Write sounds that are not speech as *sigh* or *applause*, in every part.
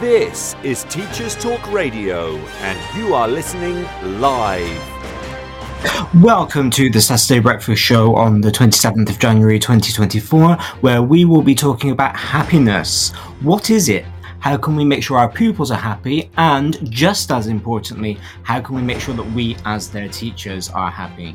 This is Teachers Talk Radio, and you are listening live. Welcome to the Saturday Breakfast Show on the 27th of January 2024, where we will be talking about happiness. What is it? How can we make sure our pupils are happy? And just as importantly, how can we make sure that we, as their teachers, are happy?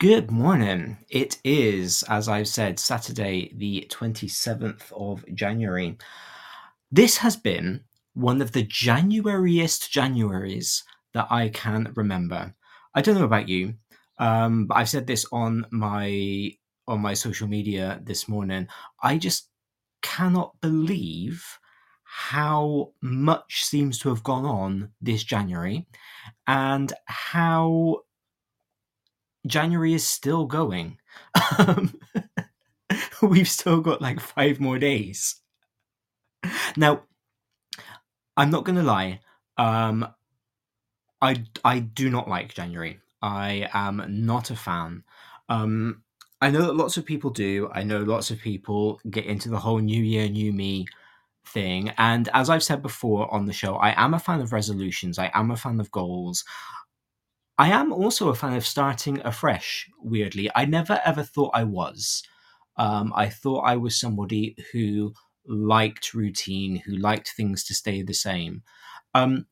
Good morning. It is, as I've said, Saturday, the 27th of January. This has been one of the Januariest Januaries that I can remember. I don't know about you, um, but I've said this on my on my social media this morning. I just cannot believe how much seems to have gone on this January and how January is still going. Um, *laughs* we've still got like five more days. Now, I'm not going to lie. Um, I I do not like January. I am not a fan. Um, I know that lots of people do. I know lots of people get into the whole New Year, New Me thing. And as I've said before on the show, I am a fan of resolutions. I am a fan of goals. I am also a fan of starting afresh, weirdly. I never ever thought I was. Um, I thought I was somebody who liked routine, who liked things to stay the same. Um,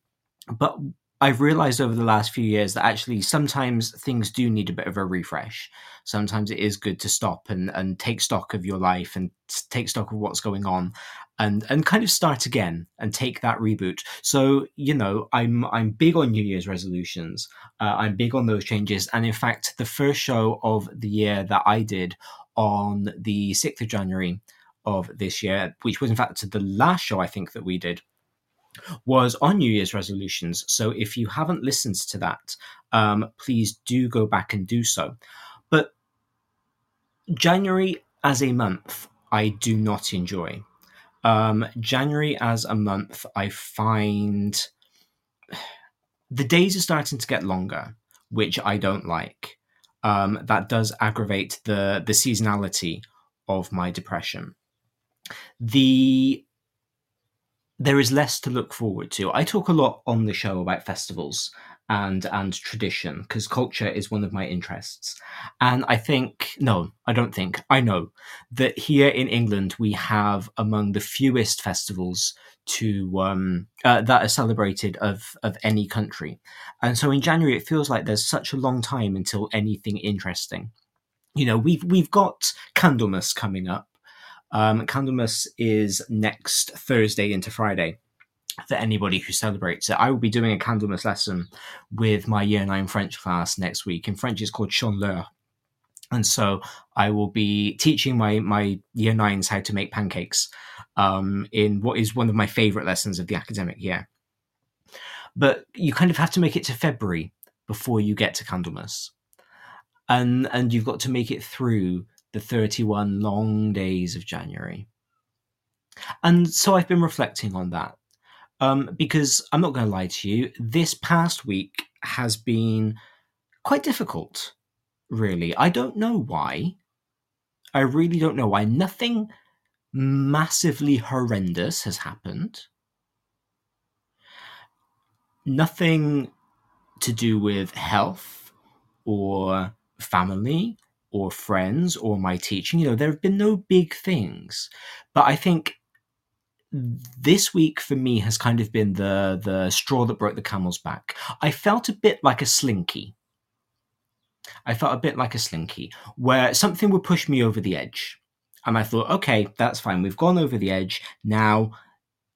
but I've realized over the last few years that actually sometimes things do need a bit of a refresh. Sometimes it is good to stop and, and take stock of your life and take stock of what's going on and and kind of start again and take that reboot. So you know, I'm I'm big on New Year's resolutions. Uh, I'm big on those changes, and in fact, the first show of the year that I did on the sixth of January of this year, which was in fact the last show I think that we did, was on New Year's resolutions. So if you haven't listened to that, um, please do go back and do so. But January as a month, I do not enjoy. Um, January as a month, I find the days are starting to get longer, which I don't like. Um, that does aggravate the the seasonality of my depression. The there is less to look forward to. I talk a lot on the show about festivals and and tradition because culture is one of my interests. And i think no i don't think i know that here in england we have among the fewest festivals to um, uh, that are celebrated of of any country. And so in january it feels like there's such a long time until anything interesting. You know we've we've got candlemas coming up. Um, candlemas is next thursday into friday for anybody who celebrates it. I will be doing a Candlemas lesson with my year nine French class next week. In French, it's called Chandeleur. And so I will be teaching my, my year nines how to make pancakes um, in what is one of my favorite lessons of the academic year. But you kind of have to make it to February before you get to Candlemas. And, and you've got to make it through the 31 long days of January. And so I've been reflecting on that um, because I'm not going to lie to you, this past week has been quite difficult, really. I don't know why. I really don't know why. Nothing massively horrendous has happened. Nothing to do with health or family or friends or my teaching. You know, there have been no big things. But I think this week for me has kind of been the the straw that broke the camel's back. I felt a bit like a slinky. I felt a bit like a slinky, where something would push me over the edge, And I thought, okay, that's fine. We've gone over the edge. Now,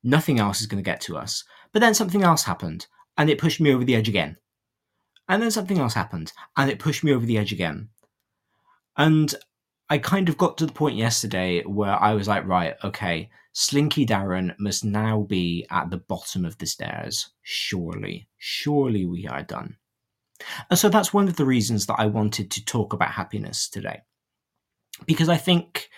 nothing else is going to get to us. But then something else happened and it pushed me over the edge again. And then something else happened and it pushed me over the edge again. And I kind of got to the point yesterday where I was like, right, okay, Slinky Darren must now be at the bottom of the stairs. Surely, surely we are done. And so that's one of the reasons that I wanted to talk about happiness today. Because I think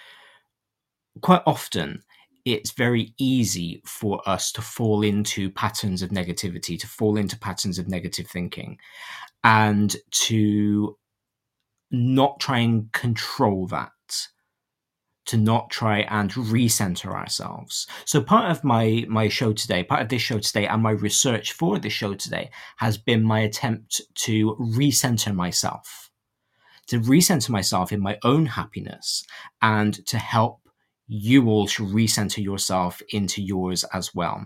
quite often it's very easy for us to fall into patterns of negativity, to fall into patterns of negative thinking, and to not try and control that to not try and recenter ourselves. So part of my my show today, part of this show today and my research for this show today has been my attempt to recenter myself. To recenter myself in my own happiness and to help you all to recenter yourself into yours as well.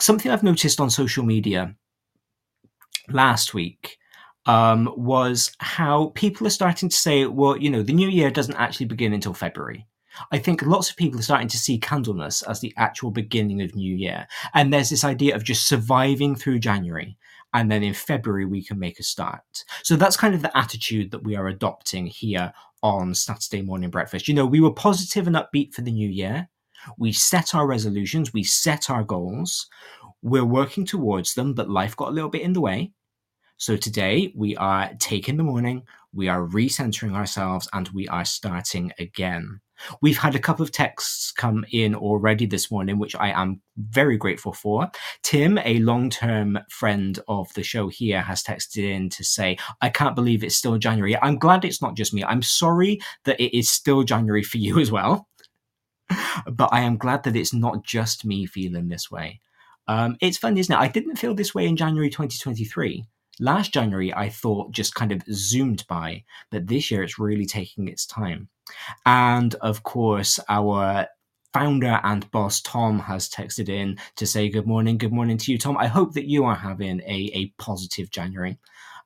Something I've noticed on social media last week um, was how people are starting to say, well, you know, the new year doesn't actually begin until February. I think lots of people are starting to see Candlemas as the actual beginning of New Year. And there's this idea of just surviving through January. And then in February, we can make a start. So that's kind of the attitude that we are adopting here on Saturday morning breakfast. You know, we were positive and upbeat for the new year. We set our resolutions, we set our goals. We're working towards them, but life got a little bit in the way. So today we are taking the morning, we are recentering ourselves, and we are starting again. We've had a couple of texts come in already this morning, which I am very grateful for. Tim, a long term friend of the show here, has texted in to say, I can't believe it's still January. I'm glad it's not just me. I'm sorry that it is still January for you *laughs* as well. but I am glad that it's not just me feeling this way. Um, it's funny, isn't it? I didn't feel this way in January 2023. Last January, I thought just kind of zoomed by, but this year it's really taking its time. And of course, our founder and boss Tom has texted in to say good morning. Good morning to you, Tom. I hope that you are having a, a positive January.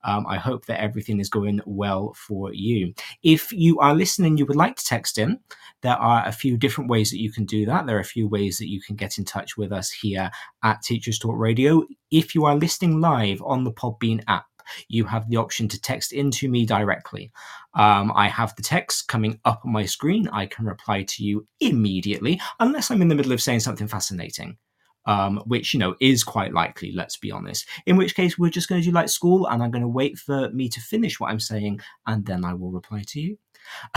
Um, I hope that everything is going well for you. If you are listening, you would like to text in, there are a few different ways that you can do that. There are a few ways that you can get in touch with us here at Teachers Talk Radio. If you are listening live on the Podbean app, you have the option to text into me directly. Um, I have the text coming up on my screen. I can reply to you immediately, unless I'm in the middle of saying something fascinating um, which you know is quite likely. Let's be honest. In which case, we're just going to do like school, and I'm going to wait for me to finish what I'm saying, and then I will reply to you.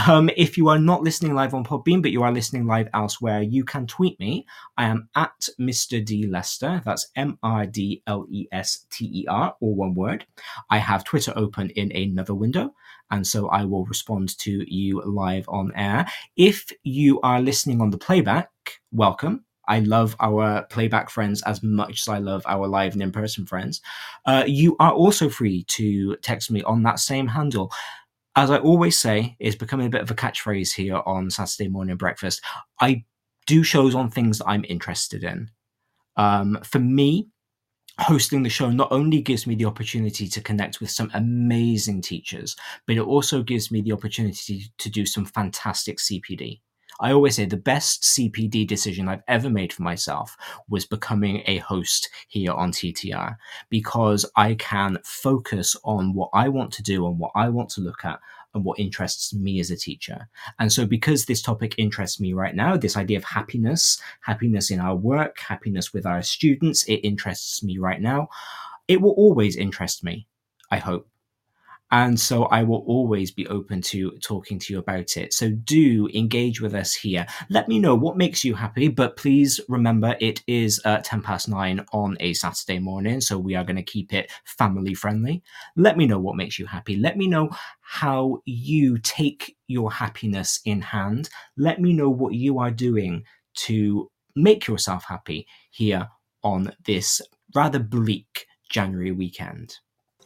Um, if you are not listening live on Podbean, but you are listening live elsewhere, you can tweet me. I am at Mr. D Lester. That's M R D L E S T E R, all one word. I have Twitter open in another window, and so I will respond to you live on air. If you are listening on the playback, welcome. I love our playback friends as much as I love our live and in person friends. Uh, you are also free to text me on that same handle. As I always say, it's becoming a bit of a catchphrase here on Saturday morning breakfast. I do shows on things that I'm interested in. Um, for me, hosting the show not only gives me the opportunity to connect with some amazing teachers, but it also gives me the opportunity to do some fantastic CPD. I always say the best CPD decision I've ever made for myself was becoming a host here on TTR because I can focus on what I want to do and what I want to look at and what interests me as a teacher. And so, because this topic interests me right now, this idea of happiness, happiness in our work, happiness with our students, it interests me right now. It will always interest me, I hope. And so I will always be open to talking to you about it. So do engage with us here. Let me know what makes you happy, but please remember it is uh, 10 past nine on a Saturday morning. So we are going to keep it family friendly. Let me know what makes you happy. Let me know how you take your happiness in hand. Let me know what you are doing to make yourself happy here on this rather bleak January weekend.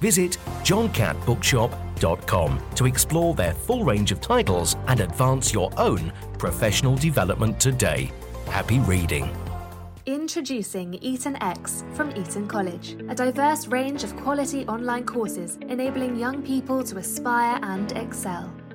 Visit johncattbookshop.com to explore their full range of titles and advance your own professional development today. Happy reading. Introducing Eton X from Eton College, a diverse range of quality online courses enabling young people to aspire and excel.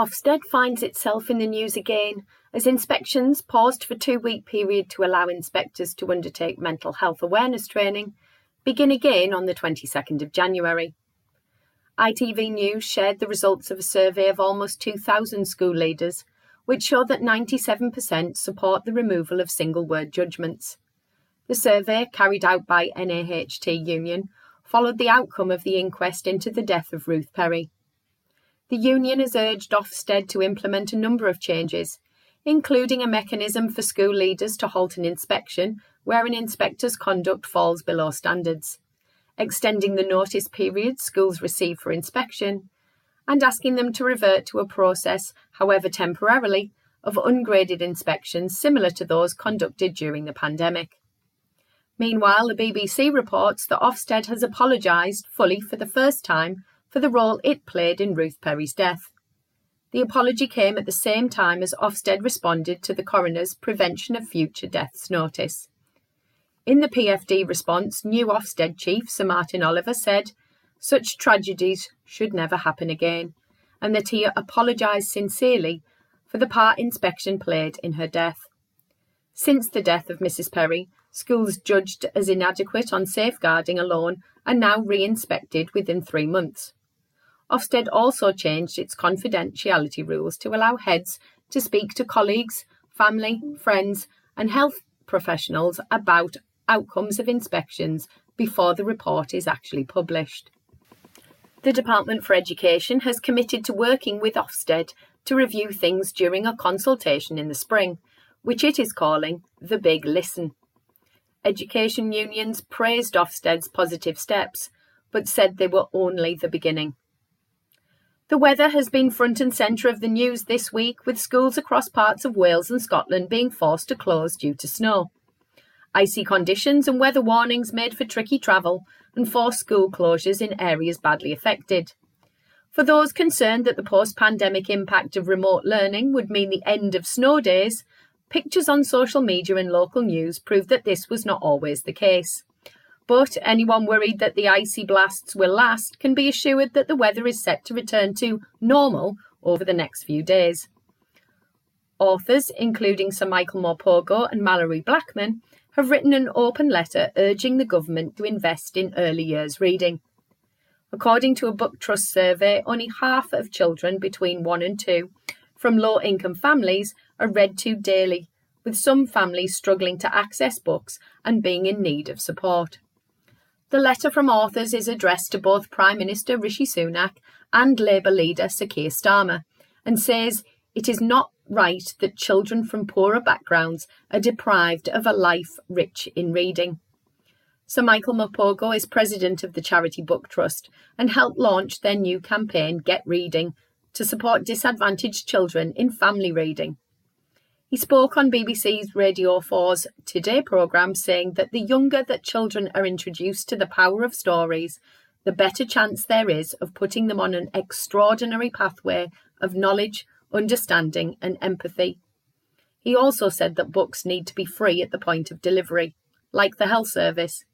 Ofsted finds itself in the news again as inspections paused for two week period to allow inspectors to undertake mental health awareness training begin again on the 22nd of January. ITV News shared the results of a survey of almost 2,000 school leaders, which showed that 97% support the removal of single word judgments. The survey, carried out by NAHT Union, followed the outcome of the inquest into the death of Ruth Perry. The union has urged Ofsted to implement a number of changes, including a mechanism for school leaders to halt an inspection where an inspector's conduct falls below standards, extending the notice period schools receive for inspection, and asking them to revert to a process, however temporarily, of ungraded inspections similar to those conducted during the pandemic. Meanwhile, the BBC reports that Ofsted has apologised fully for the first time for the role it played in Ruth Perry's death. The apology came at the same time as Ofsted responded to the coroner's Prevention of Future Deaths notice. In the PFD response, new Ofsted chief Sir Martyn Oliver said such tragedies should never happen again, and that he apologised sincerely for the part inspection played in her death. Since the death of Mrs. Perry, schools judged as inadequate on safeguarding alone are now re inspected within three months. Ofsted also changed its confidentiality rules to allow heads to speak to colleagues, family, friends, and health professionals about outcomes of inspections before the report is actually published. The Department for Education has committed to working with Ofsted to review things during a consultation in the spring, which it is calling the Big Listen. Education unions praised Ofsted's positive steps, but said they were only the beginning. The weather has been front and centre of the news this week, with schools across parts of Wales and Scotland being forced to close due to snow. Icy conditions and weather warnings made for tricky travel and forced school closures in areas badly affected. For those concerned that the post pandemic impact of remote learning would mean the end of snow days, pictures on social media and local news proved that this was not always the case. But anyone worried that the icy blasts will last can be assured that the weather is set to return to normal over the next few days. Authors, including Sir Michael Morpurgo and Malorie Blackman, have written an open letter urging the government to invest in early years reading. According to a book trust survey, only half of children between one and two from low income families are read to daily, with some families struggling to access books and being in need of support. The letter from authors is addressed to both Prime Minister Rishi Sunak and Labour leader Sir Keir Starmer and says it is not right that children from poorer backgrounds are deprived of a life rich in reading. Sir Michael Morpurgo is president of the Charity Book Trust and helped launch their new campaign Get Reading to support disadvantaged children in family reading. He spoke on BBC's Radio 4's Today programme saying that the younger that children are introduced to the power of stories, the better chance there is of putting them on an extraordinary pathway of knowledge, understanding, and empathy. He also said that books need to be free at the point of delivery, like the health service.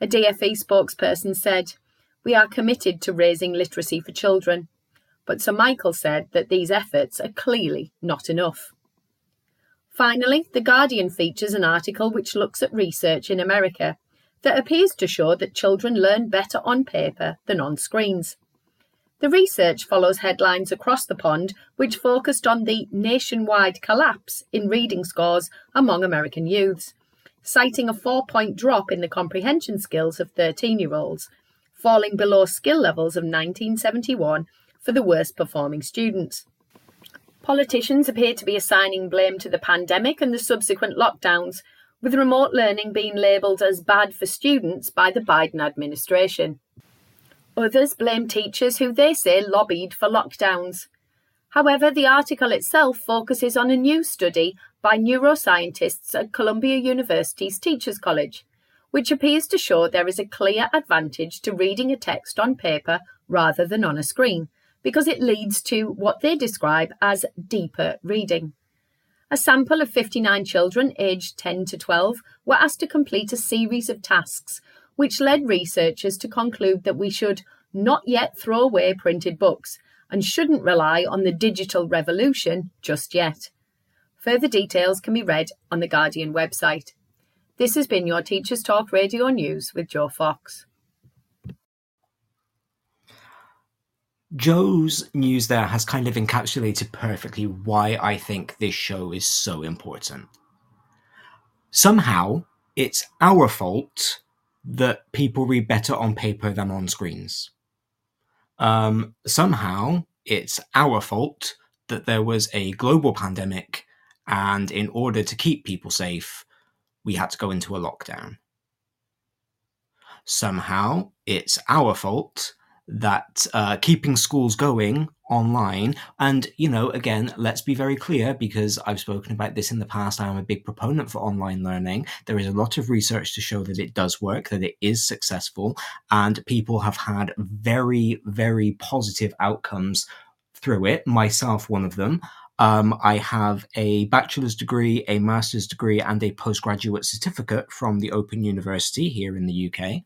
A DFE spokesperson said, We are committed to raising literacy for children. but Sir Michael said that these efforts are clearly not enough. Finally, The Guardian features an article which looks at research in America that appears to show that children learn better on paper than on screens. The research follows headlines across the pond which focused on the nationwide collapse in reading scores among American youths, citing a four point drop in the comprehension skills of 13 year olds, falling below skill levels of 1971 for the worst performing students. Politicians appear to be assigning blame to the pandemic and the subsequent lockdowns, with remote learning being labelled as bad for students by the Biden administration. Others blame teachers who they say lobbied for lockdowns. However, the article itself focuses on a new study by neuroscientists at Columbia University's Teachers College, which appears to show there is a clear advantage to reading a text on paper rather than on a screen, because it leads to what they describe as deeper reading. A sample of 59 children aged 10 to 12 were asked to complete a series of tasks, which led researchers to conclude that we should not yet throw away printed books and shouldn't rely on the digital revolution just yet. Further details can be read on the Guardian website. This has been your Teachers Talk Radio News with Joe Fox. Joe's news there has kind of encapsulated perfectly why I think this show is so important. Somehow, it's our fault that people read better on paper than on screens. Um, somehow, it's our fault that there was a global pandemic, and in order to keep people safe, we had to go into a lockdown. Somehow, it's our fault that uh, keeping schools going online. And you know again let's be very clear because i've spoken about this in the past i'm a big proponent for online learning. There is a lot of research to show that it does work that it is successful and people have had very very positive outcomes through it myself one of them. Um, I have a bachelor's degree, a master's degree, and a postgraduate certificate from the Open University here in the UK,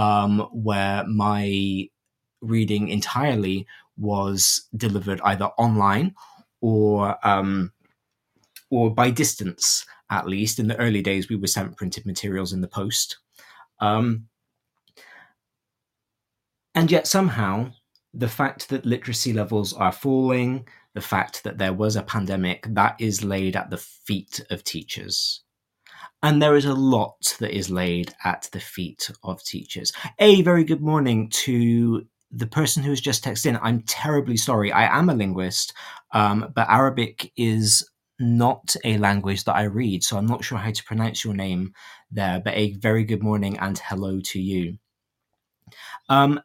um, where my reading entirely was delivered either online or um, or by distance. At least in the early days, we were sent printed materials in the post, um, and yet somehow the fact that literacy levels are falling, the fact that there was a pandemic, that is laid at the feet of teachers. And there is a lot that is laid at the feet of teachers. A very good morning to the person who's just texted in, I'm terribly sorry. I am a linguist, um, but Arabic is not a language that I read, so I'm not sure how to pronounce your name there. But a very good morning and hello to you. Um,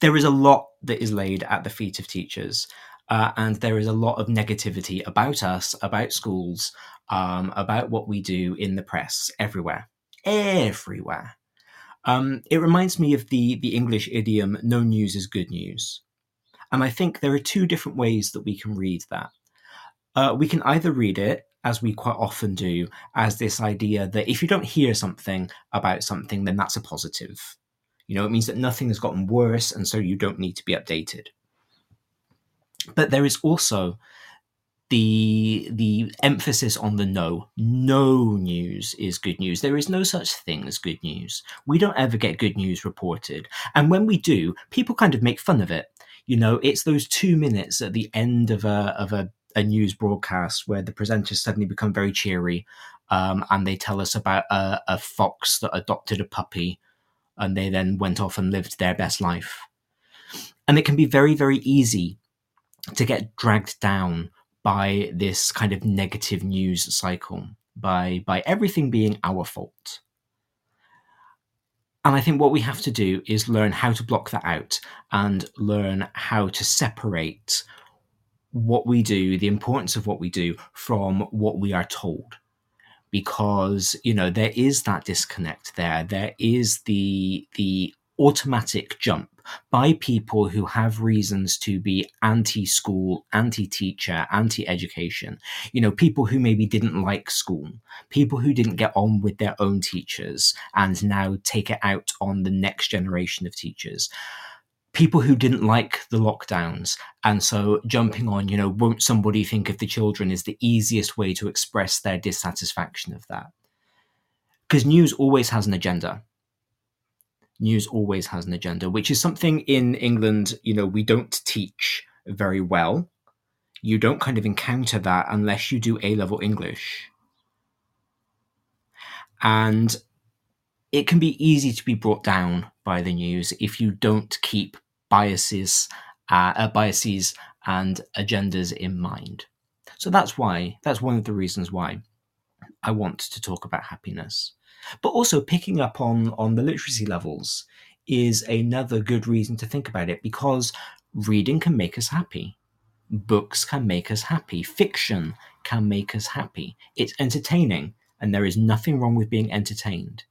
there is a lot that is laid at the feet of teachers, uh, and there is a lot of negativity about us, about schools, um, about what we do in the press, everywhere, everywhere. Um, it reminds me of the the English idiom "no news is good news," and I think there are two different ways that we can read that. Uh, we can either read it as we quite often do, as this idea that if you don't hear something about something, then that's a positive. You know, it means that nothing has gotten worse, and so you don't need to be updated. But there is also the the emphasis on the no. No news is good news. There is no such thing as good news. We don't ever get good news reported. And when we do people kind of make fun of it. You know it's those two minutes at the end of a of a, a news broadcast where the presenters suddenly become very cheery um, and they tell us about a, a fox that adopted a puppy and they then went off and lived their best life. And it can be very very easy to get dragged down by this kind of negative news cycle, by by everything being our fault. And I think what we have to do is learn how to block that out and learn how to separate what we do, the importance of what we do, from what we are told. Because, you know, there is that disconnect there. There is the the automatic jump by people who have reasons to be anti school, anti teacher, anti education. You know, people who maybe didn't like school, people who didn't get on with their own teachers and now take it out on the next generation of teachers people who didn't like the lockdowns. And so jumping on, you know, won't somebody think of the children is the easiest way to express their dissatisfaction of that? Because news always has an agenda. News always has an agenda, which is something in England, you know, we don't teach very well. You don't kind of encounter that unless you do A level English. And it can be easy to be brought down by the news if you don't keep biases, uh, uh, biases and agendas in mind. So that's why that's one of the reasons why I want to talk about happiness. But also picking up on on the literacy levels is another good reason to think about it because reading can make us happy. Books can make us happy. Fiction can make us happy. It's entertaining, and there is nothing wrong with being entertained.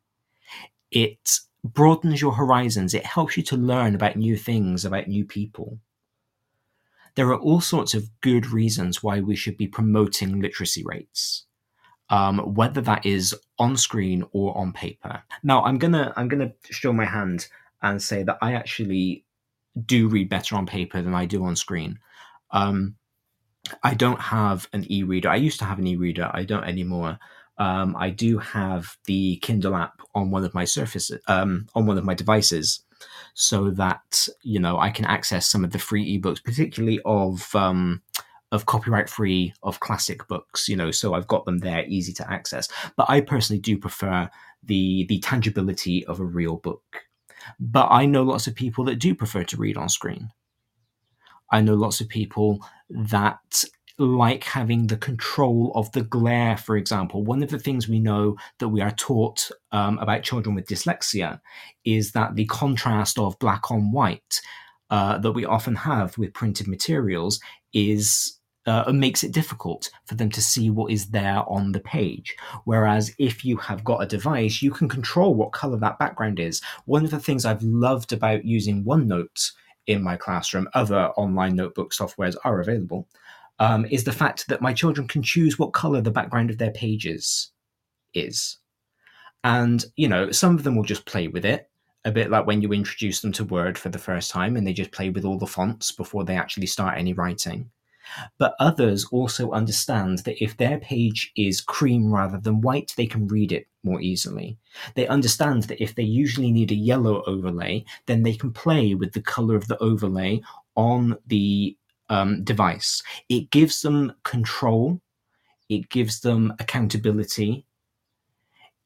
It broadens your horizons. It helps you to learn about new things, about new people. There are all sorts of good reasons why we should be promoting literacy rates, um, whether that is on screen or on paper. Now, I'm gonna I'm gonna show my hand and say that I actually do read better on paper than I do on screen. Um, I don't have an e-reader. I used to have an e-reader. I don't anymore um, I do have the Kindle app on one of my surfaces, um, on one of my devices, so that you know I can access some of the free ebooks, particularly of um, of copyright free of classic books. You know, so I've got them there, easy to access. But I personally do prefer the the tangibility of a real book. But I know lots of people that do prefer to read on screen. I know lots of people that like having the control of the glare, for example. One of the things we know that we are taught um, about children with dyslexia is that the contrast of black on white uh, that we often have with printed materials is uh, makes it difficult for them to see what is there on the page. Whereas if you have got a device, you can control what color that background is. One of the things I've loved about using OneNote in my classroom, other online notebook softwares are available, um, is the fact that my children can choose what color the background of their pages is. And, you know, some of them will just play with it, a bit like when you introduce them to Word for the first time and they just play with all the fonts before they actually start any writing. But others also understand that if their page is cream rather than white, they can read it more easily. They understand that if they usually need a yellow overlay, then they can play with the color of the overlay on the um, device. It gives them control, it gives them accountability,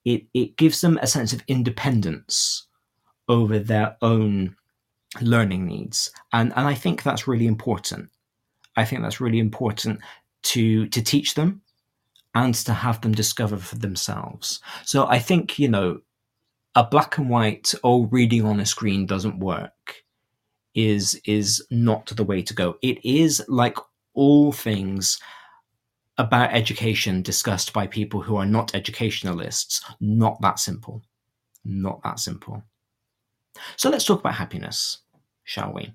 it, it gives them a sense of independence over their own learning needs. And, and I think that's really important. I think that's really important to, to teach them and to have them discover for themselves. So I think, you know, a black and white, oh, reading on a screen doesn't work is is not the way to go. It is like all things about education discussed by people who are not educationalists, not that simple. Not that simple. So let's talk about happiness, shall we?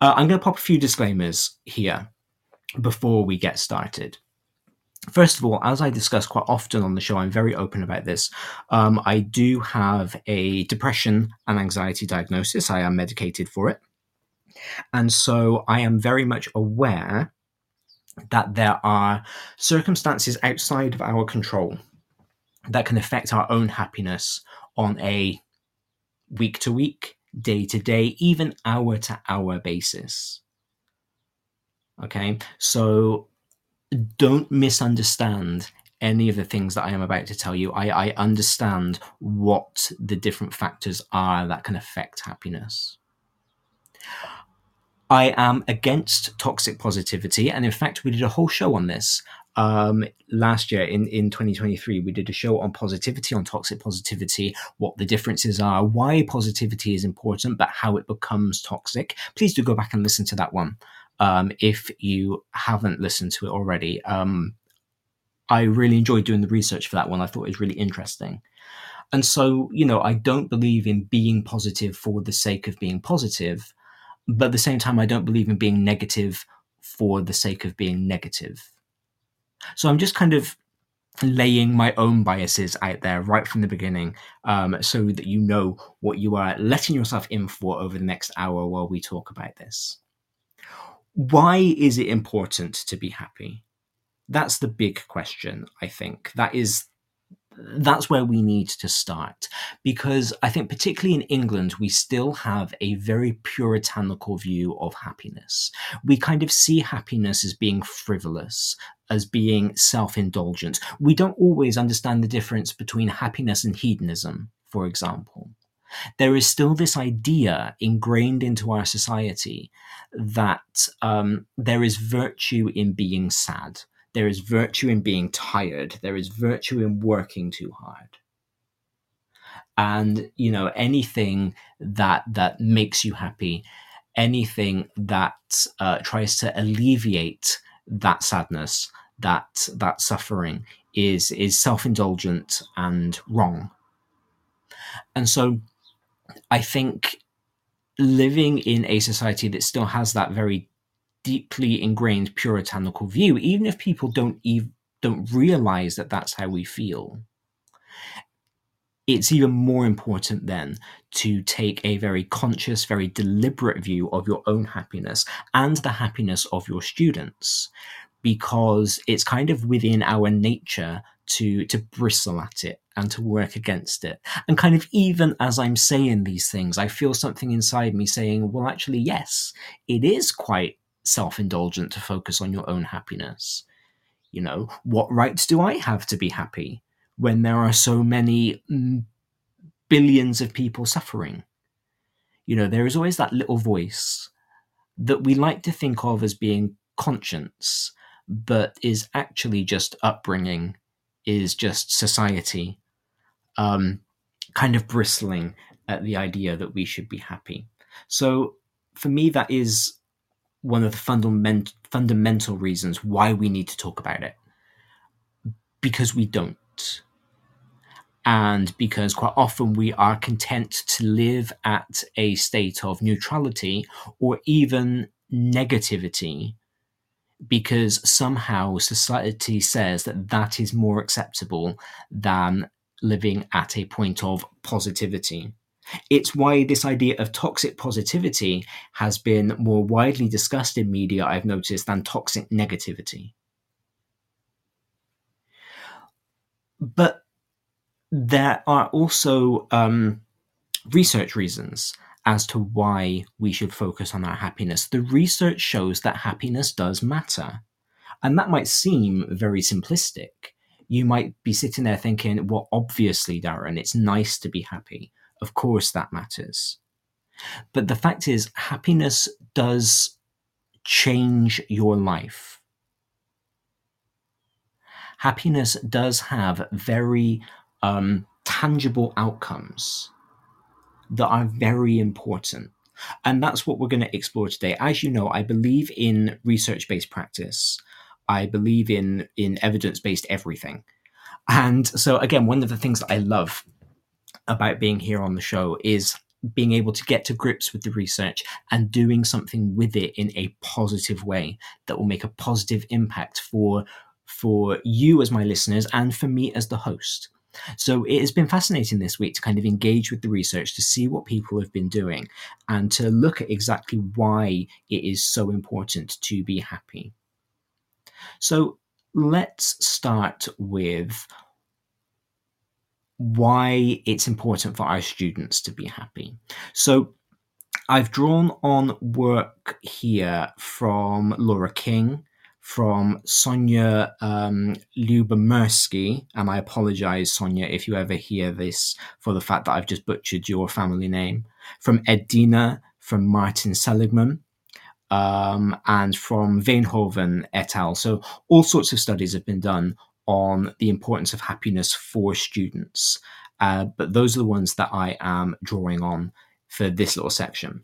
Uh, I'm going to pop a few disclaimers here before we get started. First of all, as I discuss quite often on the show, I'm very open about this. Um, I do have a depression and anxiety diagnosis. I am medicated for it. And so I am very much aware that there are circumstances outside of our control that can affect our own happiness on a week to week, day to day, even hour to hour basis. Okay, so don't misunderstand any of the things that I am about to tell you. I, I understand what the different factors are that can affect happiness. I am against toxic positivity, and in fact, we did a whole show on this um, last year in, in 2023. We did a show on positivity, on toxic positivity, what the differences are, why positivity is important, but how it becomes toxic. Please do go back and listen to that one um, if you haven't listened to it already. Um, I really enjoyed doing the research for that one. I thought it was really interesting. And so, you know, I don't believe in being positive for the sake of being positive, but at the same time, I don't believe in being negative for the sake of being negative. So I'm just kind of laying my own biases out there right from the beginning um, so that you know what you are letting yourself in for over the next hour while we talk about this. Why is it important to be happy? That's the big question, I think. That is that's where we need to start because I think, particularly in England, we still have a very puritanical view of happiness. We kind of see happiness as being frivolous, as being self indulgent. We don't always understand the difference between happiness and hedonism, for example. There is still this idea ingrained into our society that um, there is virtue in being sad there is virtue in being tired. There is virtue in working too hard. And you know anything that that makes you happy, anything that uh, tries to alleviate that sadness, that that suffering, is is self indulgent and wrong. And so, I think living in a society that still has that very deeply ingrained puritanical view, even if people don't even don't realize that that's how we feel. It's even more important then to take a very conscious, very deliberate view of your own happiness and the happiness of your students, because it's kind of within our nature to to bristle at it and to work against it. And kind of even as I'm saying these things, I feel something inside me saying, well, actually, yes, it is quite self indulgent to focus on your own happiness. You know, what rights do I have to be happy when there are so many mm, billions of people suffering? You know, there is always that little voice that we like to think of as being conscience, but is actually just upbringing, is just society, um, kind of bristling at the idea that we should be happy. So for me, that is one of the fundament, fundamental reasons why we need to talk about it. Because we don't. And because quite often we are content to live at a state of neutrality or even negativity because somehow society says that that is more acceptable than living at a point of positivity. It's why this idea of toxic positivity has been more widely discussed in media, I've noticed, than toxic negativity. But there are also um, research reasons as to why we should focus on our happiness. The research shows that happiness does matter. And that might seem very simplistic. You might be sitting there thinking, well, obviously, Darren, it's nice to be happy. Of course, that matters. But the fact is, happiness does change your life. Happiness does have very um, tangible outcomes that are very important. And that's what we're going to explore today. As you know, I believe in research based practice, I believe in, in evidence based everything. And so, again, one of the things that I love about being here on the show is being able to get to grips with the research and doing something with it in a positive way that will make a positive impact for for you as my listeners and for me as the host. So it has been fascinating this week to kind of engage with the research to see what people have been doing and to look at exactly why it is so important to be happy. So let's start with why it's important for our students to be happy. So I've drawn on work here from Laura King, from Sonia um, Lyubomirsky, and I apologize, Sonia, if you ever hear this for the fact that I've just butchered your family name, from Ed Diener, from Martin Seligman, um, and from Veenhoven et al. So all sorts of studies have been done on the importance of happiness for students. Uh, but those are the ones that I am drawing on for this little section.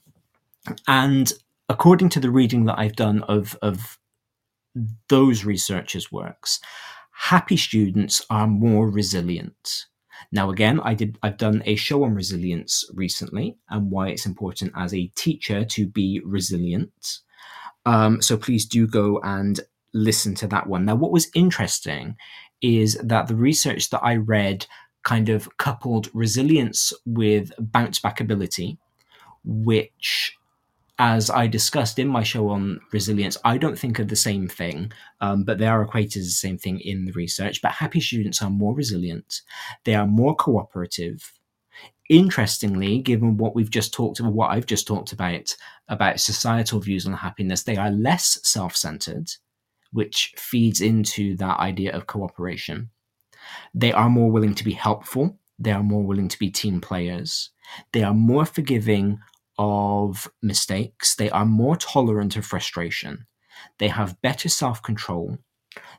And according to the reading that I've done of, of those researchers' works, happy students are more resilient. Now, again, I did. I've done a show on resilience recently and why it's important as a teacher to be resilient. Um, so please do go and listen to that one. Now, what was interesting is that the research that I read kind of coupled resilience with bounce back ability, which as I discussed in my show on resilience, I don't think of the same thing, um, but they are equated as the same thing in the research. But happy students are more resilient, they are more cooperative. Interestingly, given what we've just talked about, what I've just talked about, about societal views on happiness, they are less self centered, which feeds into that idea of cooperation. They are more willing to be helpful, they are more willing to be team players, they are more forgiving of mistakes, they are more tolerant of frustration, they have better self control,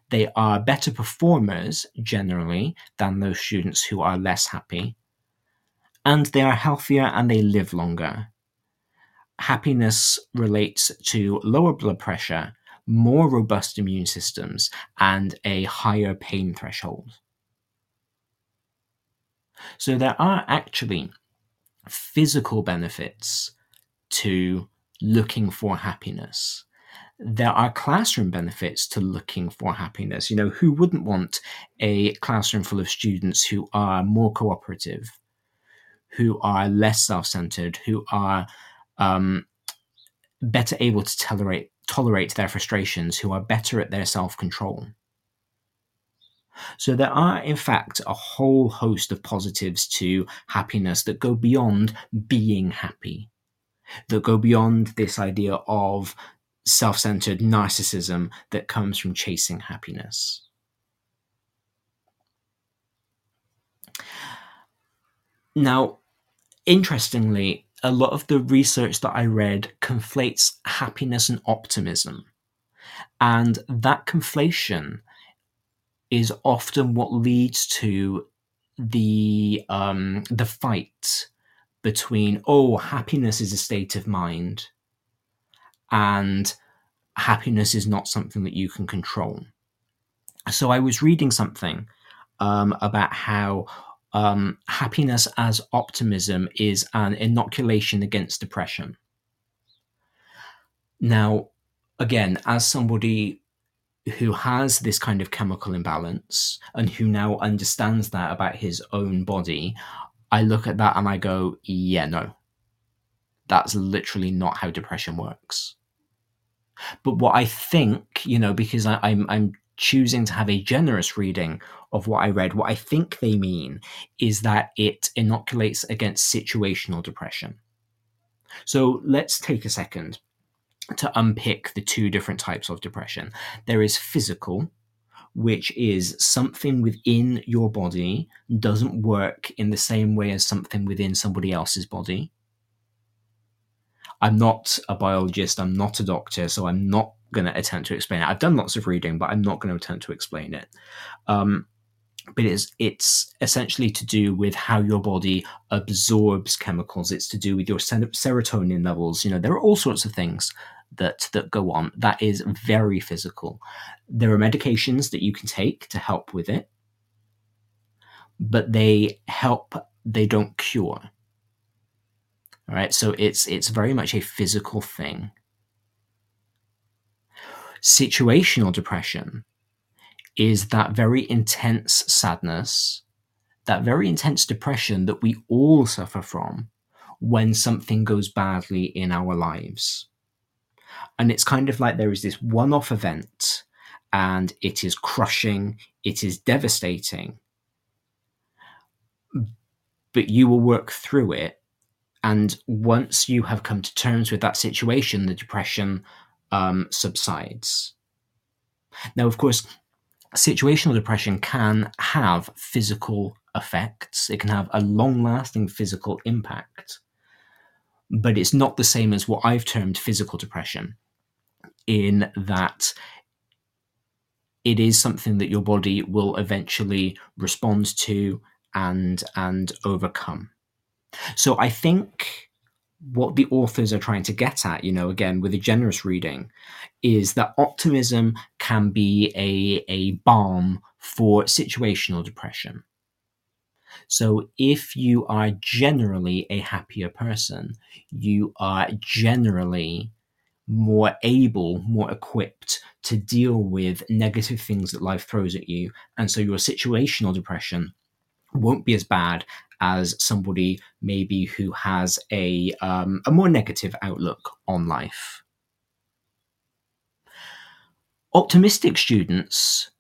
they are better performers generally than those students who are less happy, and they are healthier and they live longer. Happiness relates to lower blood pressure, more robust immune systems, and a higher pain threshold. So there are actually physical benefits to looking for happiness. There are classroom benefits to looking for happiness. You know, who wouldn't want a classroom full of students who are more cooperative, who are less self centered, who are um, better able to tolerate, tolerate their frustrations, who are better at their self control? So there are, in fact, a whole host of positives to happiness that go beyond being happy, that go beyond this idea of self centered narcissism that comes from chasing happiness. Now, interestingly, a lot of the research that I read conflates happiness and optimism. And that conflation is often what leads to the um, the fight between oh happiness is a state of mind and happiness is not something that you can control. So I was reading something um, about how um, happiness as optimism is an inoculation against depression. Now, again, as somebody who has this kind of chemical imbalance and who now understands that about his own body, I look at that and I go, yeah, no. That's literally not how depression works. But what I think, you know, because I, I'm I'm choosing to have a generous reading of what I read, what I think they mean is that it inoculates against situational depression. So let's take a second to unpick the two different types of depression. There is physical, which is something within your body doesn't work in the same way as something within somebody else's body. I'm not a biologist, I'm not a doctor, so I'm not going to attempt to explain it. I've done lots of reading, but I'm not going to attempt to explain it. Um, but it's it's essentially to do with how your body absorbs chemicals. It's to do with your serotonin levels. You know, there are all sorts of things that that go on that is very physical there are medications that you can take to help with it but they help they don't cure right so it's it's very much a physical thing situational depression is that very intense sadness that very intense depression that we all suffer from when something goes badly in our lives and it's kind of like there is this one off event and it is crushing, it is devastating. But you will work through it. And once you have come to terms with that situation, the depression um, subsides. Now, of course, situational depression can have physical effects, it can have a long lasting physical impact, but it's not the same as what I've termed physical depression in that it is something that your body will eventually respond to and and overcome. So I think what the authors are trying to get at, you know, again with a generous reading, is that optimism can be a, a balm for situational depression. So if you are generally a happier person, you are generally more able, more equipped to deal with negative things that life throws at you. And so your situational depression won't be as bad as somebody maybe who has a, um, a more negative outlook on life. Optimistic students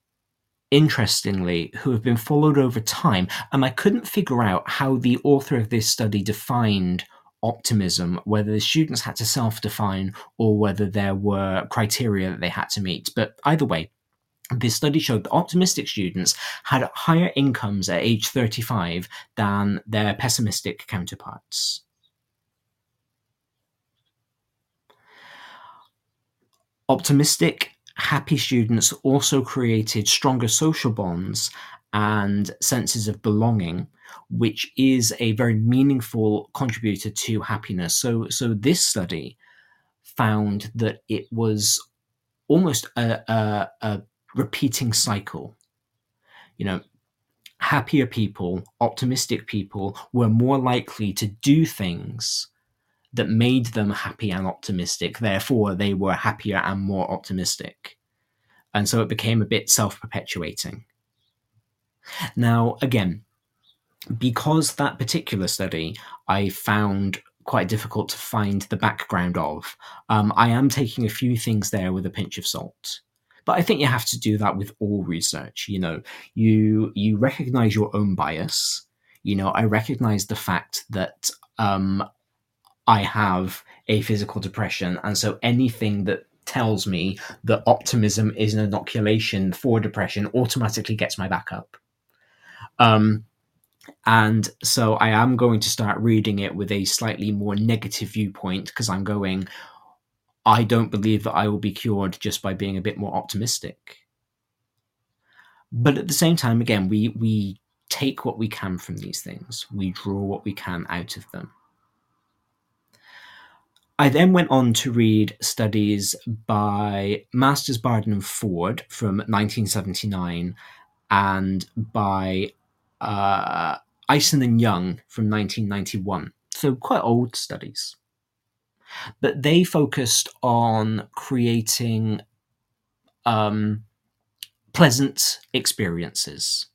interestingly, who have been followed over time. And I couldn't figure out how the author of this study defined optimism, whether the students had to self define or whether there were criteria that they had to meet. But either way, this study showed that optimistic students had higher incomes at age 35 than their pessimistic counterparts. Optimistic happy students also created stronger social bonds and senses of belonging, which is a very meaningful contributor to happiness. So, so this study found that it was almost a, a, a repeating cycle. You know, happier people, optimistic people were more likely to do things that made them happy and optimistic. Therefore, they were happier and more optimistic. And so it became a bit self perpetuating. Now, again, because that particular study I found quite difficult to find the background of, um, I am taking a few things there with a pinch of salt. But I think you have to do that with all research. You know, you you recognize your own bias. You know, I recognize the fact that um, I have a physical depression. And so anything that tells me that optimism is an inoculation for depression automatically gets my back up. Um, and so I am going to start reading it with a slightly more negative viewpoint because I'm going, I don't believe that I will be cured just by being a bit more optimistic. But at the same time, again, we, we take what we can from these things, we draw what we can out of them. I then went on to read studies by Masters, Barden, and Ford from 1979 and by uh, Isen and Young from 1991. So quite old studies. But they focused on creating um, pleasant experiences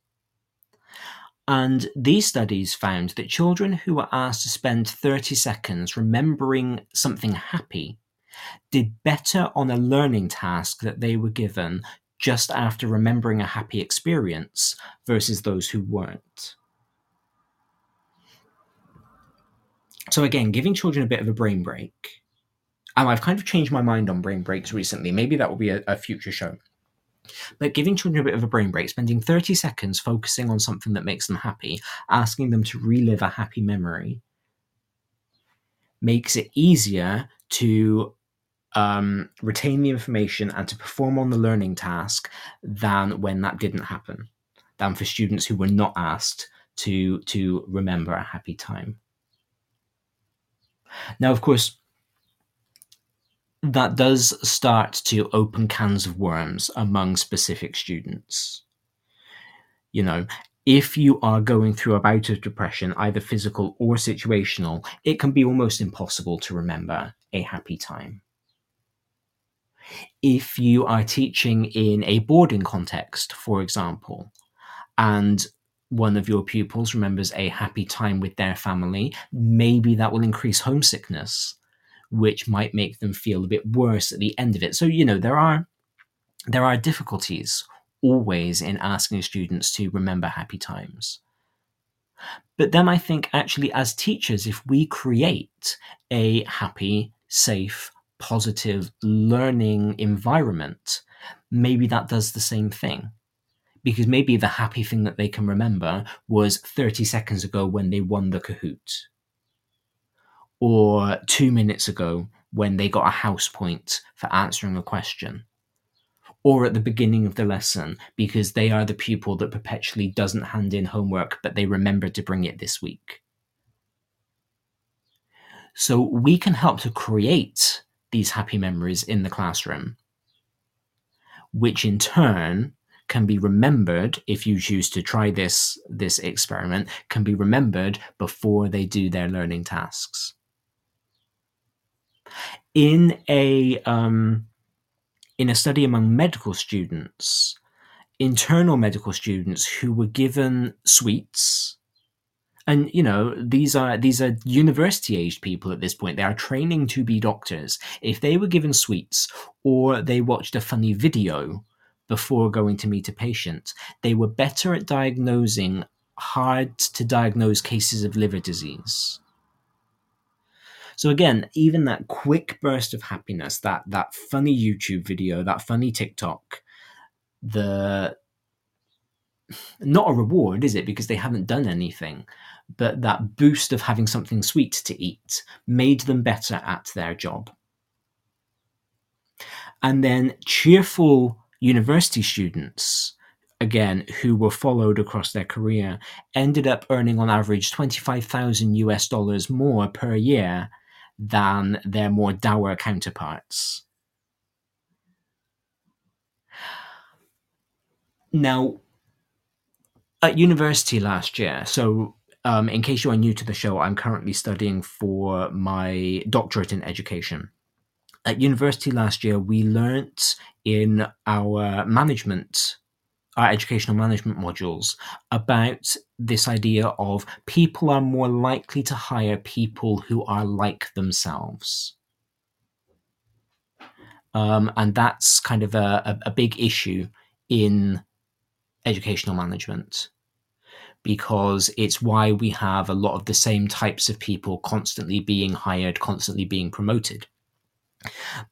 and these studies found that children who were asked to spend 30 seconds remembering something happy did better on a learning task that they were given just after remembering a happy experience versus those who weren't. So, again, giving children a bit of a brain break. And I've kind of changed my mind on brain breaks recently. Maybe that will be a, a future show. But giving children a bit of a brain break, spending 30 seconds focusing on something that makes them happy, asking them to relive a happy memory, makes it easier to um, retain the information and to perform on the learning task than when that didn't happen, than for students who were not asked to, to remember a happy time. Now, of course, that does start to open cans of worms among specific students. You know, if you are going through a bout of depression, either physical or situational, it can be almost impossible to remember a happy time. If you are teaching in a boarding context, for example, and one of your pupils remembers a happy time with their family, maybe that will increase homesickness which might make them feel a bit worse at the end of it. So, you know, there are there are difficulties always in asking students to remember happy times. But then I think actually as teachers, if we create a happy, safe, positive learning environment, maybe that does the same thing. Because maybe the happy thing that they can remember was 30 seconds ago when they won the Kahoot or two minutes ago when they got a house point for answering a question, or at the beginning of the lesson because they are the pupil that perpetually doesn't hand in homework but they remember to bring it this week. So we can help to create these happy memories in the classroom, which in turn can be remembered if you choose to try this this experiment can be remembered before they do their learning tasks. In a um, in a study among medical students, internal medical students who were given sweets and you know these are these are university aged people at this point they are training to be doctors. If they were given sweets or they watched a funny video before going to meet a patient. They were better at diagnosing hard to diagnose cases of liver disease. So again even that quick burst of happiness that that funny youtube video that funny tiktok the not a reward is it? Because they haven't done anything but that boost of having something sweet to eat made them better at their job. And then cheerful university students, again, who were followed across their career, ended up earning on average 25,000 US dollars more per year than their more dour counterparts. Now, at university last year, so um, in case you are new to the show, I'm currently studying for my doctorate in education. At university last year, we learnt in our management, our educational management modules, about this idea of people are more likely to hire people who are like themselves. Um, and that's kind of a, a, a big issue in educational management because it's why we have a lot of the same types of people constantly being hired, constantly being promoted.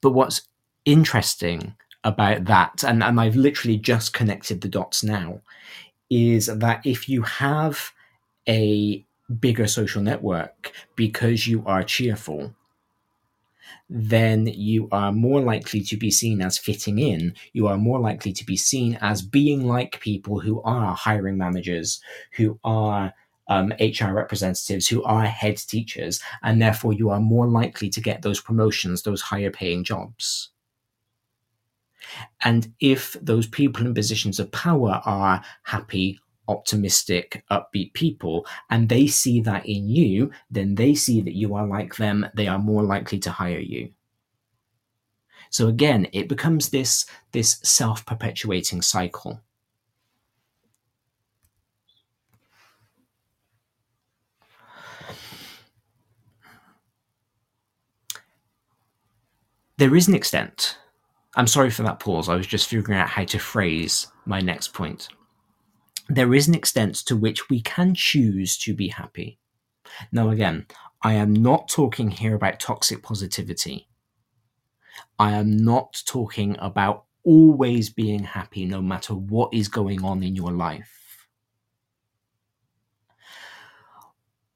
But what's interesting about that, and, and I've literally just connected the dots now, is that if you have a bigger social network because you are cheerful, then you are more likely to be seen as fitting in. You are more likely to be seen as being like people who are hiring managers, who are um, HR representatives, who are head teachers, and therefore you are more likely to get those promotions, those higher paying jobs. And if those people in positions of power are happy, optimistic, upbeat people, and they see that in you, then they see that you are like them, they are more likely to hire you. So again, it becomes this, this self perpetuating cycle. There is an extent. I'm sorry for that pause. I was just figuring out how to phrase my next point there is an extent to which we can choose to be happy. Now, again, I am not talking here about toxic positivity. I am not talking about always being happy no matter what is going on in your life.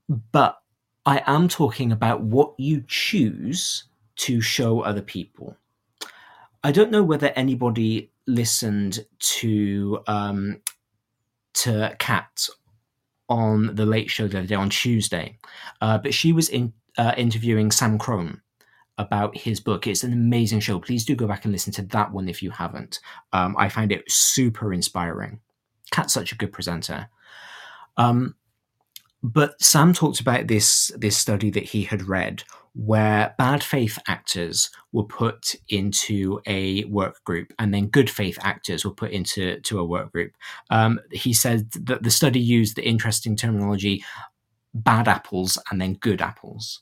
But I am talking about what you choose to show other people. I don't know whether anybody listened to um, to Kat on the Late Show the other day on Tuesday, uh, but she was in uh, interviewing Sam Crone about his book. It's an amazing show. Please do go back and listen to that one if you haven't. Um, I find it super inspiring. Kat's such a good presenter. Um, but Sam talked about this this study that he had read where bad faith actors were put into a work group and then good faith actors were put into to a work group. Um, he said that the study used the interesting terminology bad apples and then good apples.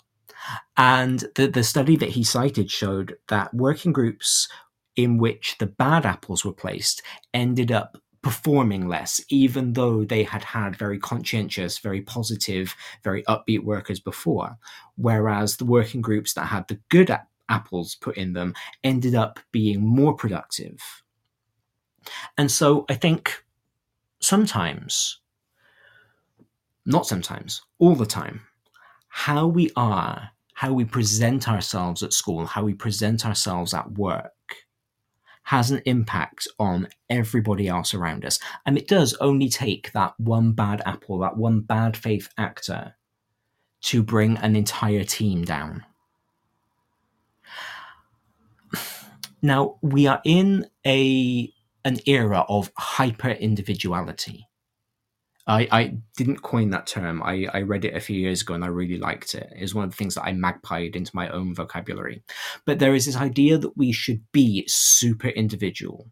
And the, the study that he cited showed that working groups in which the bad apples were placed ended up performing less, even though they had had very conscientious, very positive, very upbeat workers before. Whereas the working groups that had the good apples put in them ended up being more productive. And so I think sometimes, not sometimes, all the time, how we are, how we present ourselves at school, how we present ourselves at work has an impact on everybody else around us. And it does only take that one bad apple, that one bad faith actor, to bring an entire team down. Now, we are in a an era of hyper individuality. I, I didn't coin that term. I, I read it a few years ago and I really liked it. It was one of the things that I magpied into my own vocabulary. But there is this idea that we should be super individual.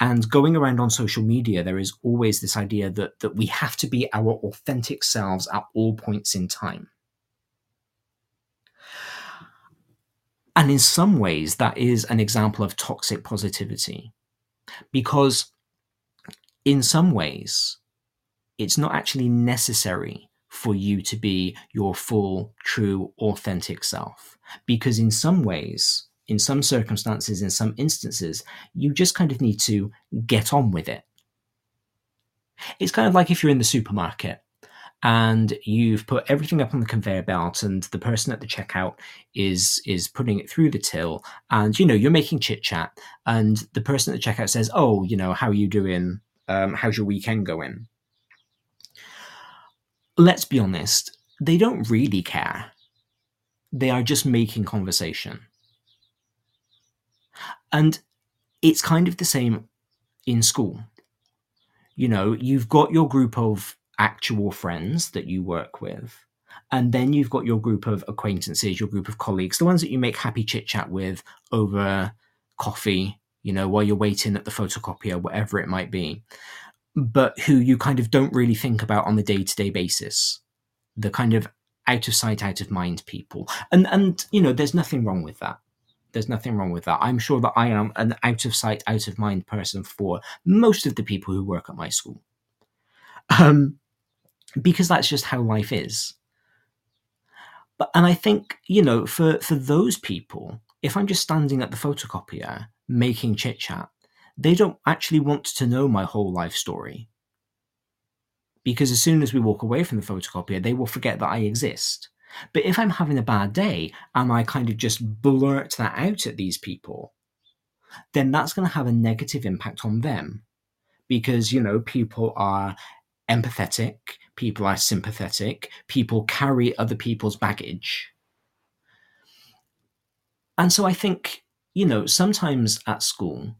And going around on social media, there is always this idea that, that we have to be our authentic selves at all points in time. And in some ways, that is an example of toxic positivity. Because in some ways, it's not actually necessary for you to be your full, true, authentic self. Because in some ways, in some circumstances, in some instances, you just kind of need to get on with it. It's kind of like if you're in the supermarket and you've put everything up on the conveyor belt and the person at the checkout is is putting it through the till and you know you're making chit chat and the person at the checkout says oh you know how are you doing um, how's your weekend going let's be honest, they don't really care. They are just making conversation. And it's kind of the same in school. You know, you've got your group of actual friends that you work with, and then you've got your group of acquaintances, your group of colleagues, the ones that you make happy chit chat with over coffee, you know, while you're waiting at the photocopier, whatever it might be but who you kind of don't really think about on the day to day basis. The kind of out of sight, out of mind people. And, and, you know, there's nothing wrong with that. There's nothing wrong with that. I'm sure that I am an out of sight, out of mind person for most of the people who work at my school. Um, because that's just how life is. But, and I think, you know, for, for those people, if I'm just standing at the photocopier making chit chat, they don't actually want to know my whole life story. Because as soon as we walk away from the photocopier, they will forget that I exist. But if I'm having a bad day and I kind of just blurt that out at these people, then that's going to have a negative impact on them. Because, you know, people are empathetic, people are sympathetic, people carry other people's baggage. And so I think, you know, sometimes at school,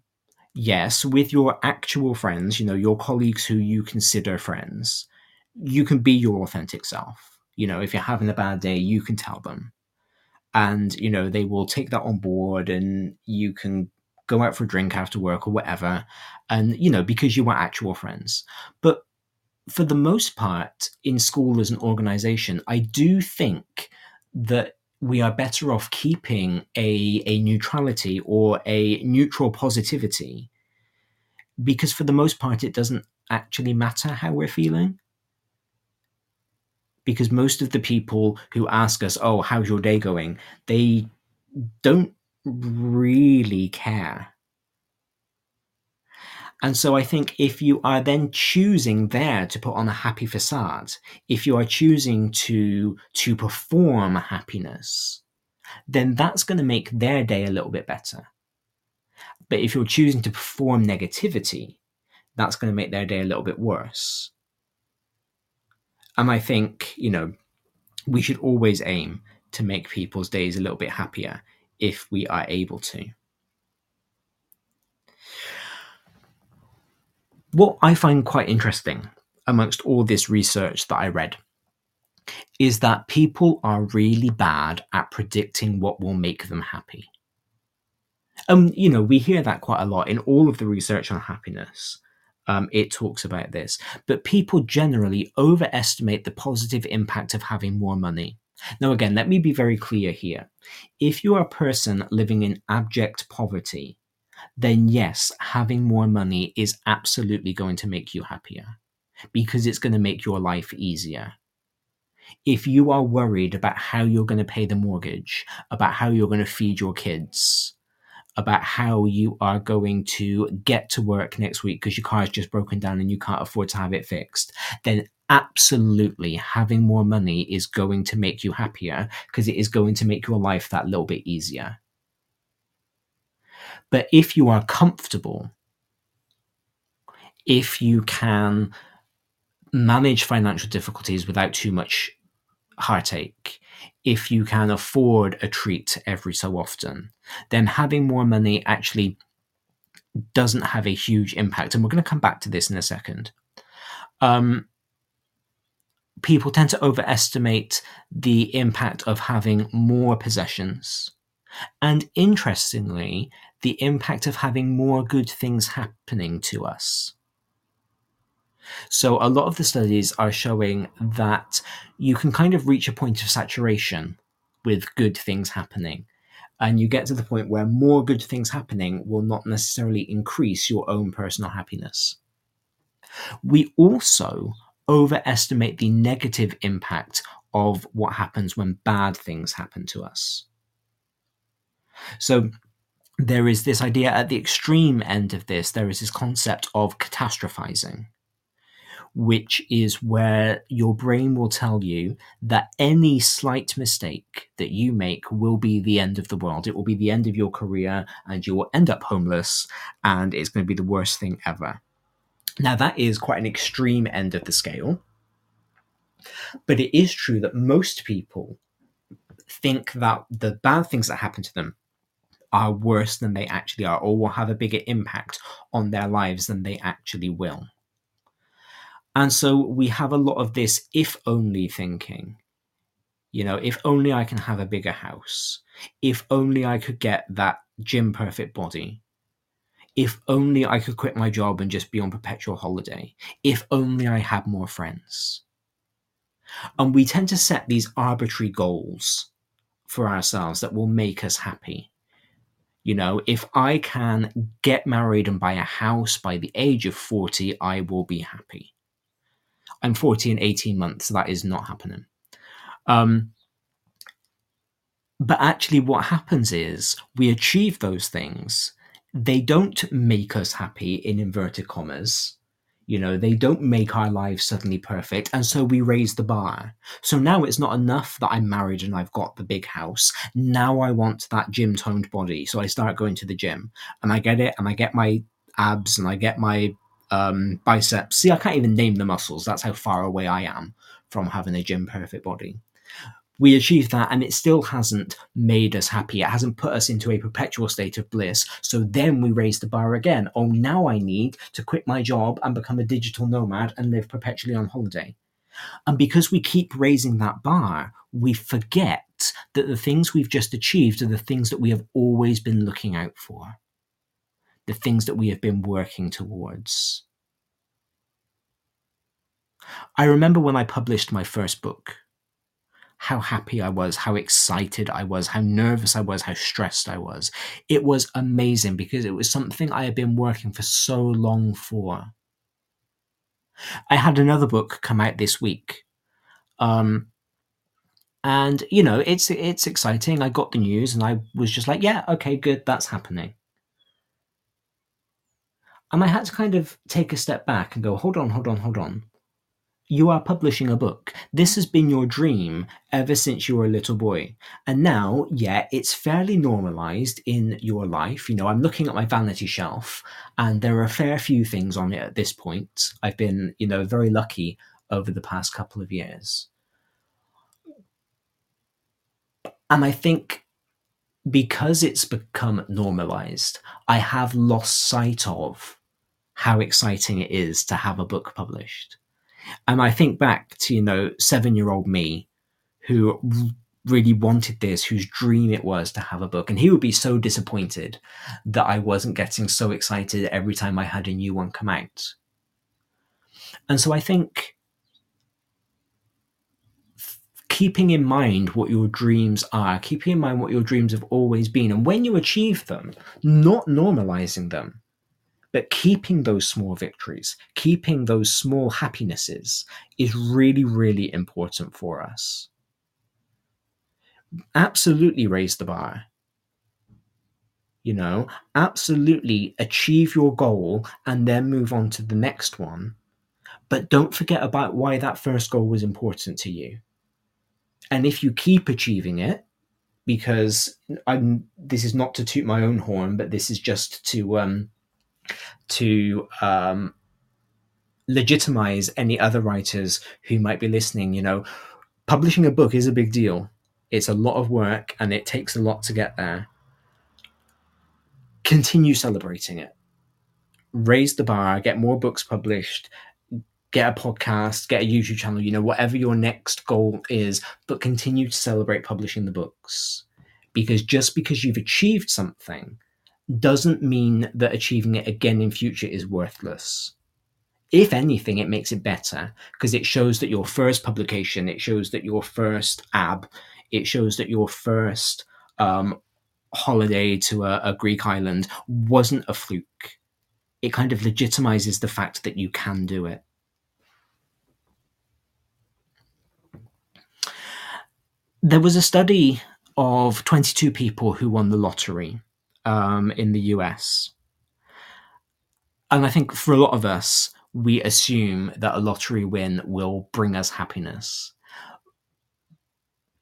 yes, with your actual friends, you know, your colleagues who you consider friends, you can be your authentic self. You know, if you're having a bad day, you can tell them. And, you know, they will take that on board and you can go out for a drink after work or whatever. And, you know, because you are actual friends. But for the most part, in school as an organization, I do think that we are better off keeping a, a neutrality or a neutral positivity because for the most part it doesn't actually matter how we're feeling. Because most of the people who ask us oh how's your day going? they don't really care and so I think if you are then choosing there to put on a happy facade, if you are choosing to to perform happiness, then that's going to make their day a little bit better. But if you're choosing to perform negativity, that's going to make their day a little bit worse. And I think, you know, we should always aim to make people's days a little bit happier if we are able to. What I find quite interesting amongst all this research that I read is that people are really bad at predicting what will make them happy. Um, you know, we hear that quite a lot in all of the research on happiness. Um, it talks about this, but people generally overestimate the positive impact of having more money. Now, again, let me be very clear here. If you are a person living in abject poverty, then yes, having more money is absolutely going to make you happier because it's going to make your life easier. If you are worried about how you're going to pay the mortgage, about how you're going to feed your kids, about how you are going to get to work next week because your car is just broken down and you can't afford to have it fixed, then absolutely having more money is going to make you happier because it is going to make your life that little bit easier. But if you are comfortable, if you can manage financial difficulties without too much heartache, if you can afford a treat every so often, then having more money actually doesn't have a huge impact. And we're going to come back to this in a second. Um, people tend to overestimate the impact of having more possessions. And interestingly, the impact of having more good things happening to us. So, a lot of the studies are showing that you can kind of reach a point of saturation with good things happening. And you get to the point where more good things happening will not necessarily increase your own personal happiness. We also overestimate the negative impact of what happens when bad things happen to us. So, there is this idea at the extreme end of this, there is this concept of catastrophizing which is where your brain will tell you that any slight mistake that you make will be the end of the world. It will be the end of your career, and you will end up homeless, and it's going to be the worst thing ever. Now, that is quite an extreme end of the scale. But it is true that most people think that the bad things that happen to them are worse than they actually are, or will have a bigger impact on their lives than they actually will. And so we have a lot of this if only thinking. You know, if only I can have a bigger house. If only I could get that gym perfect body. If only I could quit my job and just be on perpetual holiday. If only I had more friends. And we tend to set these arbitrary goals for ourselves that will make us happy. You know, if I can get married and buy a house by the age of 40, I will be happy. I'm 40 in 18 months. So that is not happening. Um, but actually, what happens is we achieve those things. They don't make us happy in inverted commas. You know, they don't make our lives suddenly perfect. And so we raise the bar. So now it's not enough that I'm married and I've got the big house. Now I want that gym toned body. So I start going to the gym and I get it and I get my abs and I get my um, biceps. See, I can't even name the muscles. That's how far away I am from having a gym perfect body. We achieved that, and it still hasn't made us happy. It hasn't put us into a perpetual state of bliss. So then we raise the bar again. Oh, now I need to quit my job and become a digital nomad and live perpetually on holiday. And because we keep raising that bar, we forget that the things we've just achieved are the things that we have always been looking out for the things that we have been working towards. I remember when I published my first book, how happy I was, how excited I was, how nervous I was, how stressed I was. It was amazing because it was something I had been working for so long for. I had another book come out this week. Um, and you know, it's it's exciting. I got the news and I was just like, yeah, okay, good, that's happening. And I had to kind of take a step back and go, hold on, hold on, hold on. You are publishing a book. This has been your dream ever since you were a little boy. And now, yeah, it's fairly normalized in your life. You know, I'm looking at my vanity shelf and there are a fair few things on it at this point. I've been, you know, very lucky over the past couple of years. And I think because it's become normalized, I have lost sight of how exciting it is to have a book published. And I think back to, you know, seven year old me who really wanted this, whose dream it was to have a book. And he would be so disappointed that I wasn't getting so excited every time I had a new one come out. And so I think keeping in mind what your dreams are, keeping in mind what your dreams have always been, and when you achieve them, not normalizing them, but keeping those small victories, keeping those small happinesses is really, really important for us. Absolutely raise the bar. You know, absolutely achieve your goal and then move on to the next one. But don't forget about why that first goal was important to you. And if you keep achieving it, because I'm this is not to toot my own horn, but this is just to um, to um, legitimize any other writers who might be listening. You know, publishing a book is a big deal. It's a lot of work and it takes a lot to get there. Continue celebrating it. Raise the bar, get more books published, get a podcast, get a YouTube channel, you know, whatever your next goal is, but continue to celebrate publishing the books. Because just because you've achieved something doesn't mean that achieving it again in future is worthless. If anything, it makes it better because it shows that your first publication, it shows that your first ab, it shows that your first um, holiday to a, a Greek island wasn't a fluke. It kind of legitimizes the fact that you can do it. There was a study of 22 people who won the lottery um, in the US. And I think for a lot of us, we assume that a lottery win will bring us happiness.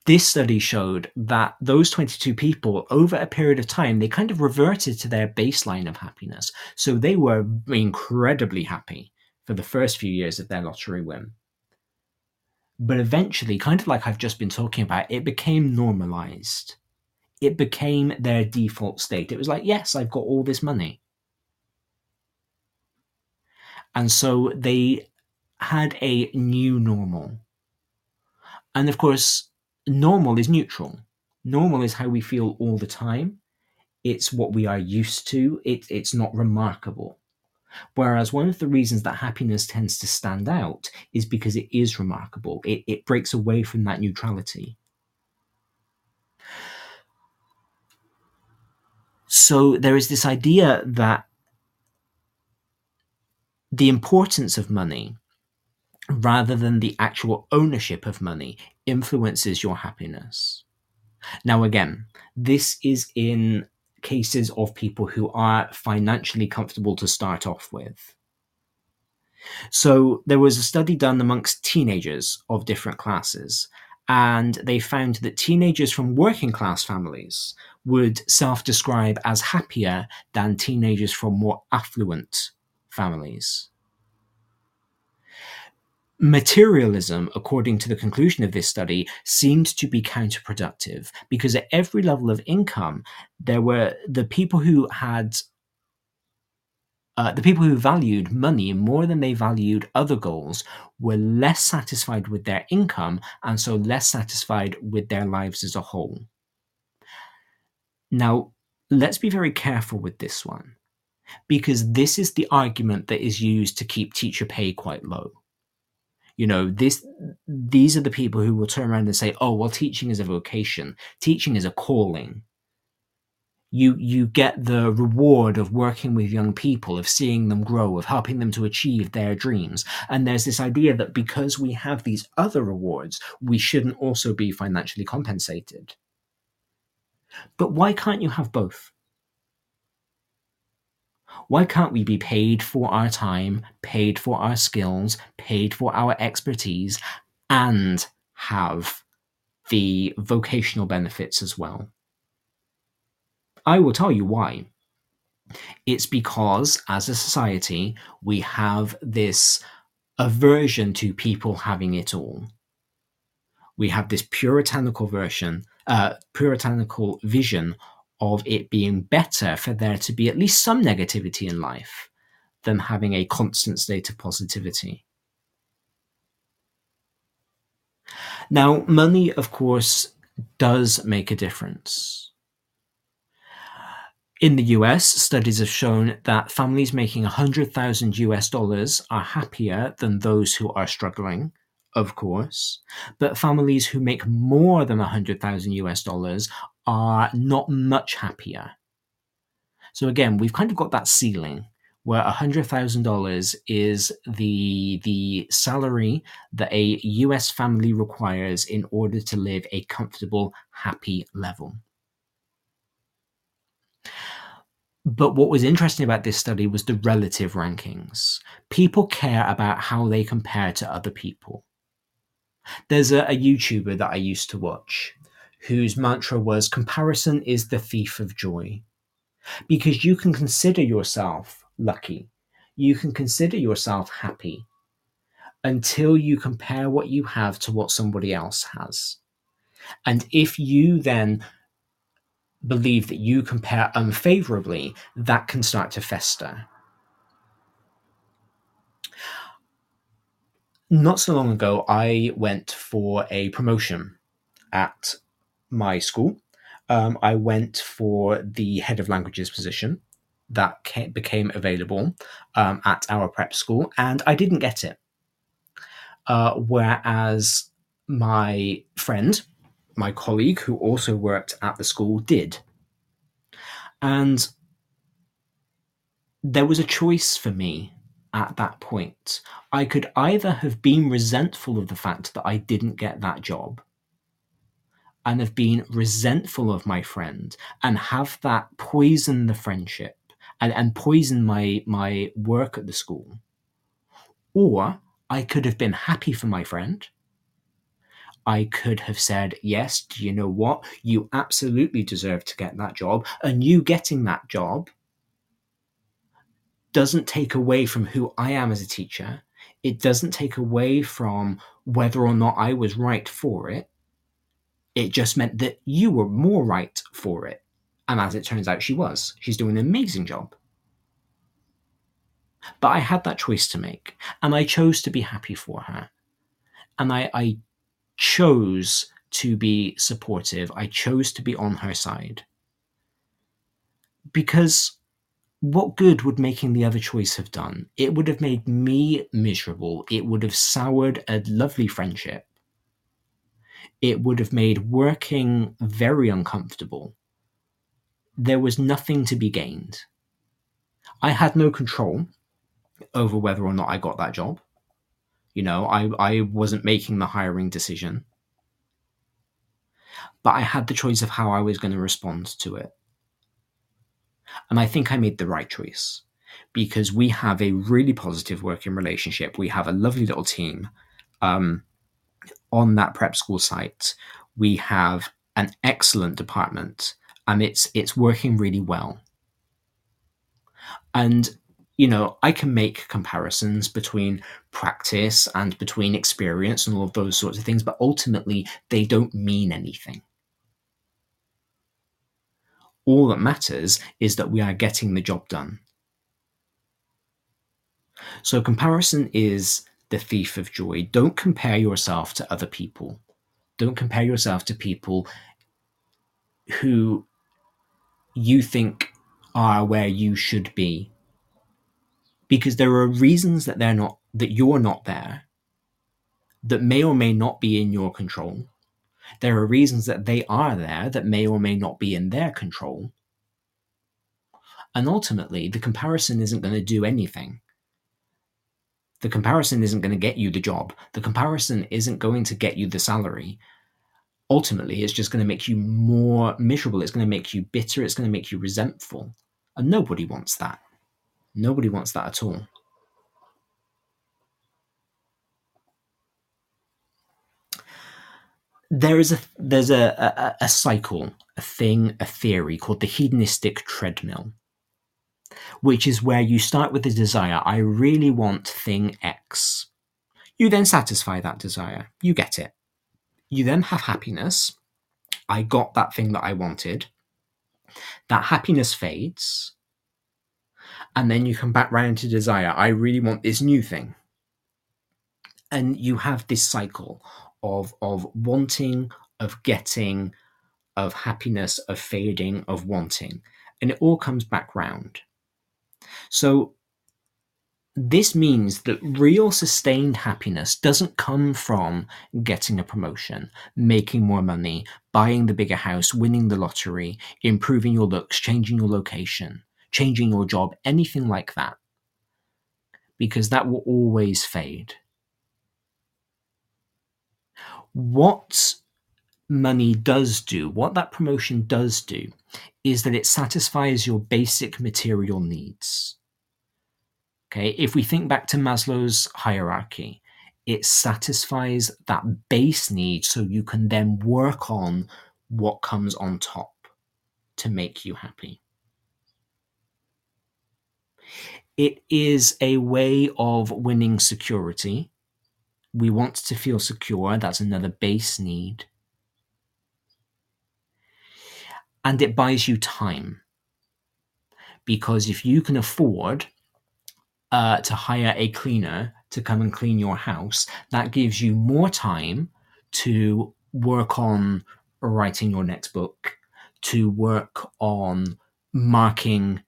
This study showed that those 22 people, over a period of time, they kind of reverted to their baseline of happiness. So they were incredibly happy for the first few years of their lottery win. But eventually, kind of like I've just been talking about, it became normalized. It became their default state. It was like, yes, I've got all this money. And so they had a new normal. And of course, normal is neutral. Normal is how we feel all the time. It's what we are used to. It, it's not remarkable. Whereas one of the reasons that happiness tends to stand out is because it is remarkable. It, it breaks away from that neutrality. So there is this idea that the importance of money, rather than the actual ownership of money, influences your happiness. Now, again, this is in cases of people who are financially comfortable to start off with. So there was a study done amongst teenagers of different classes, and they found that teenagers from working class families would self describe as happier than teenagers from more affluent families. Materialism, according to the conclusion of this study, seemed to be counterproductive because at every level of income, there were the people who had uh, the people who valued money more than they valued other goals were less satisfied with their income and so less satisfied with their lives as a whole. Now, let's be very careful with this one because this is the argument that is used to keep teacher pay quite low. You know this these are the people who will turn around and say oh well teaching is a vocation. Teaching is a calling you you get the reward of working with young people of seeing them grow of helping them to achieve their dreams. And there's this idea that because we have these other rewards we shouldn't also be financially compensated. But why can't you have both? Why can't we be paid for our time, paid for our skills, paid for our expertise, and have the vocational benefits as well? I will tell you why. It's because, as a society, we have this aversion to people having it all. We have this puritanical version, uh, puritanical vision of it being better for there to be at least some negativity in life than having a constant state of positivity. Now, money, of course, does make a difference. In the US, studies have shown that families making 100,000 US dollars are happier than those who are struggling, of course, but families who make more than 100,000 US dollars are not much happier. So again, we've kind of got that ceiling where $100,000 is the the salary that a US family requires in order to live a comfortable, happy level. But what was interesting about this study was the relative rankings. People care about how they compare to other people. There's a, a YouTuber that I used to watch whose mantra was comparison is the thief of joy. Because you can consider yourself lucky, you can consider yourself happy until you compare what you have to what somebody else has. And if you then believe that you compare unfavorably, that can start to fester. not so long ago, I went for a promotion at my school. Um, I went for the head of languages position that came, became available um, at our prep school, and I didn't get it. Uh, whereas my friend, my colleague who also worked at the school, did. And there was a choice for me at that point. I could either have been resentful of the fact that I didn't get that job and have been resentful of my friend and have that poison the friendship and, and poison my my work at the school. Or I could have been happy for my friend. I could have said, Yes, do you know what? You absolutely deserve to get that job. And you getting that job doesn't take away from who I am as a teacher. It doesn't take away from whether or not I was right for it. It just meant that you were more right for it. And as it turns out, she was. She's doing an amazing job. But I had that choice to make, and I chose to be happy for her. And I, I chose to be supportive. I chose to be on her side. Because what good would making the other choice have done? It would have made me miserable. It would have soured a lovely friendship. It would have made working very uncomfortable. There was nothing to be gained. I had no control over whether or not I got that job. You know, I, I wasn't making the hiring decision. But I had the choice of how I was going to respond to it. And I think I made the right choice because we have a really positive working relationship. We have a lovely little team um, on that prep school site. We have an excellent department and it's it's working really well. And you know, I can make comparisons between practice and between experience and all of those sorts of things, but ultimately they don't mean anything. All that matters is that we are getting the job done. So, comparison is the thief of joy. Don't compare yourself to other people. Don't compare yourself to people who you think are where you should be. Because there are reasons that they're not, that you're not there, that may or may not be in your control. There are reasons that they are there that may or may not be in their control. And ultimately, the comparison isn't going to do anything. The comparison isn't going to get you the job. The comparison isn't going to get you the salary. Ultimately, it's just going to make you more miserable. It's going to make you bitter. It's going to make you resentful. And nobody wants that. Nobody wants that at all. There is a there's a, a, a cycle, a thing, a theory called the hedonistic treadmill, which is where you start with the desire, I really want thing X. You then satisfy that desire. You get it. You then have happiness. I got that thing that I wanted. That happiness fades. And then you come back round to desire. I really want this new thing. And you have this cycle of of wanting, of getting, of happiness, of fading, of wanting. And it all comes back round. So this means that real sustained happiness doesn't come from getting a promotion, making more money, buying the bigger house, winning the lottery, improving your looks, changing your location, changing your job, anything like that. Because that will always fade what money does do, what that promotion does do, is that it satisfies your basic material needs. Okay, if we think back to Maslow's hierarchy, it satisfies that base need so you can then work on what comes on top to make you happy. It is a way of winning security we want to feel secure. That's another base need. And it buys you time. Because if you can afford uh, to hire a cleaner to come and clean your house, that gives you more time to work on writing your next book, to work on marking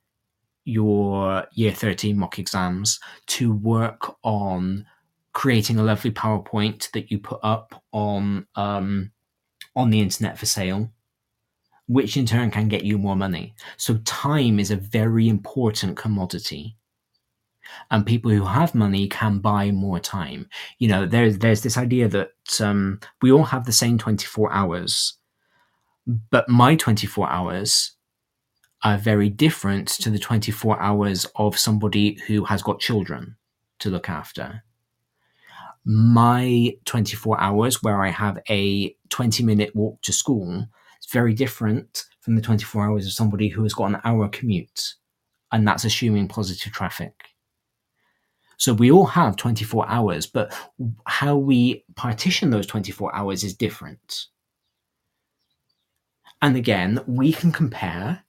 your year 13 mock exams, to work on creating a lovely PowerPoint that you put up on um, on the internet for sale, which in turn can get you more money. So time is a very important commodity. And people who have money can buy more time. You know, there's there's this idea that um, we all have the same 24 hours, but my 24 hours are very different to the 24 hours of somebody who has got children to look after. My 24 hours, where I have a 20 minute walk to school, is very different from the 24 hours of somebody who has got an hour commute. And that's assuming positive traffic. So we all have 24 hours, but how we partition those 24 hours is different. And again, we can compare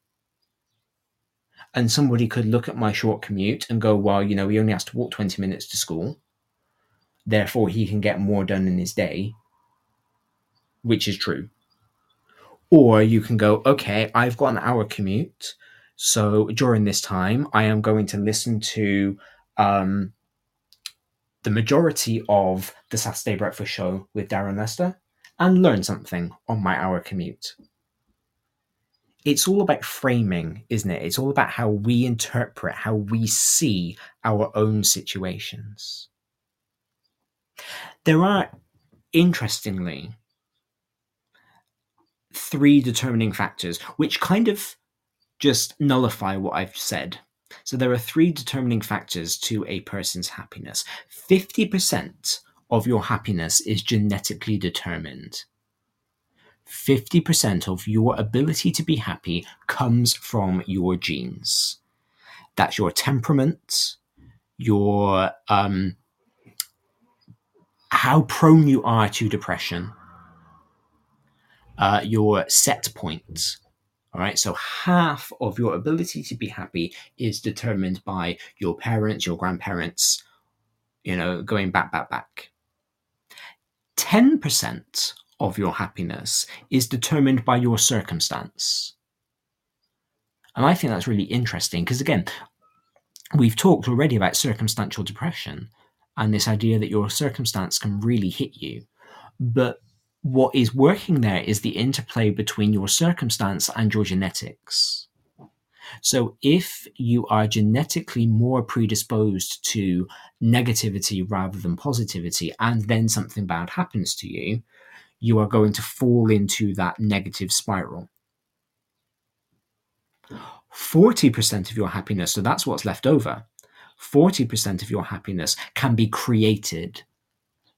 and somebody could look at my short commute and go, well, you know, he only has to walk 20 minutes to school. Therefore, he can get more done in his day, which is true. Or you can go, okay, I've got an hour commute. So during this time, I am going to listen to um, the majority of the Saturday Breakfast Show with Darren Lester and learn something on my hour commute it's all about framing, isn't it? It's all about how we interpret, how we see our own situations. There are, interestingly, three determining factors which kind of just nullify what I've said. So there are three determining factors to a person's happiness. 50% of your happiness is genetically determined. 50% of your ability to be happy comes from your genes. That's your temperament, your um, how prone you are to depression, uh, your set point. All right, so half of your ability to be happy is determined by your parents, your grandparents, you know, going back, back, back. 10% of your happiness is determined by your circumstance. And I think that's really interesting because, again, we've talked already about circumstantial depression and this idea that your circumstance can really hit you. But what is working there is the interplay between your circumstance and your genetics. So, if you are genetically more predisposed to negativity rather than positivity, and then something bad happens to you, you are going to fall into that negative spiral. 40% of your happiness, so that's what's left over, 40% of your happiness can be created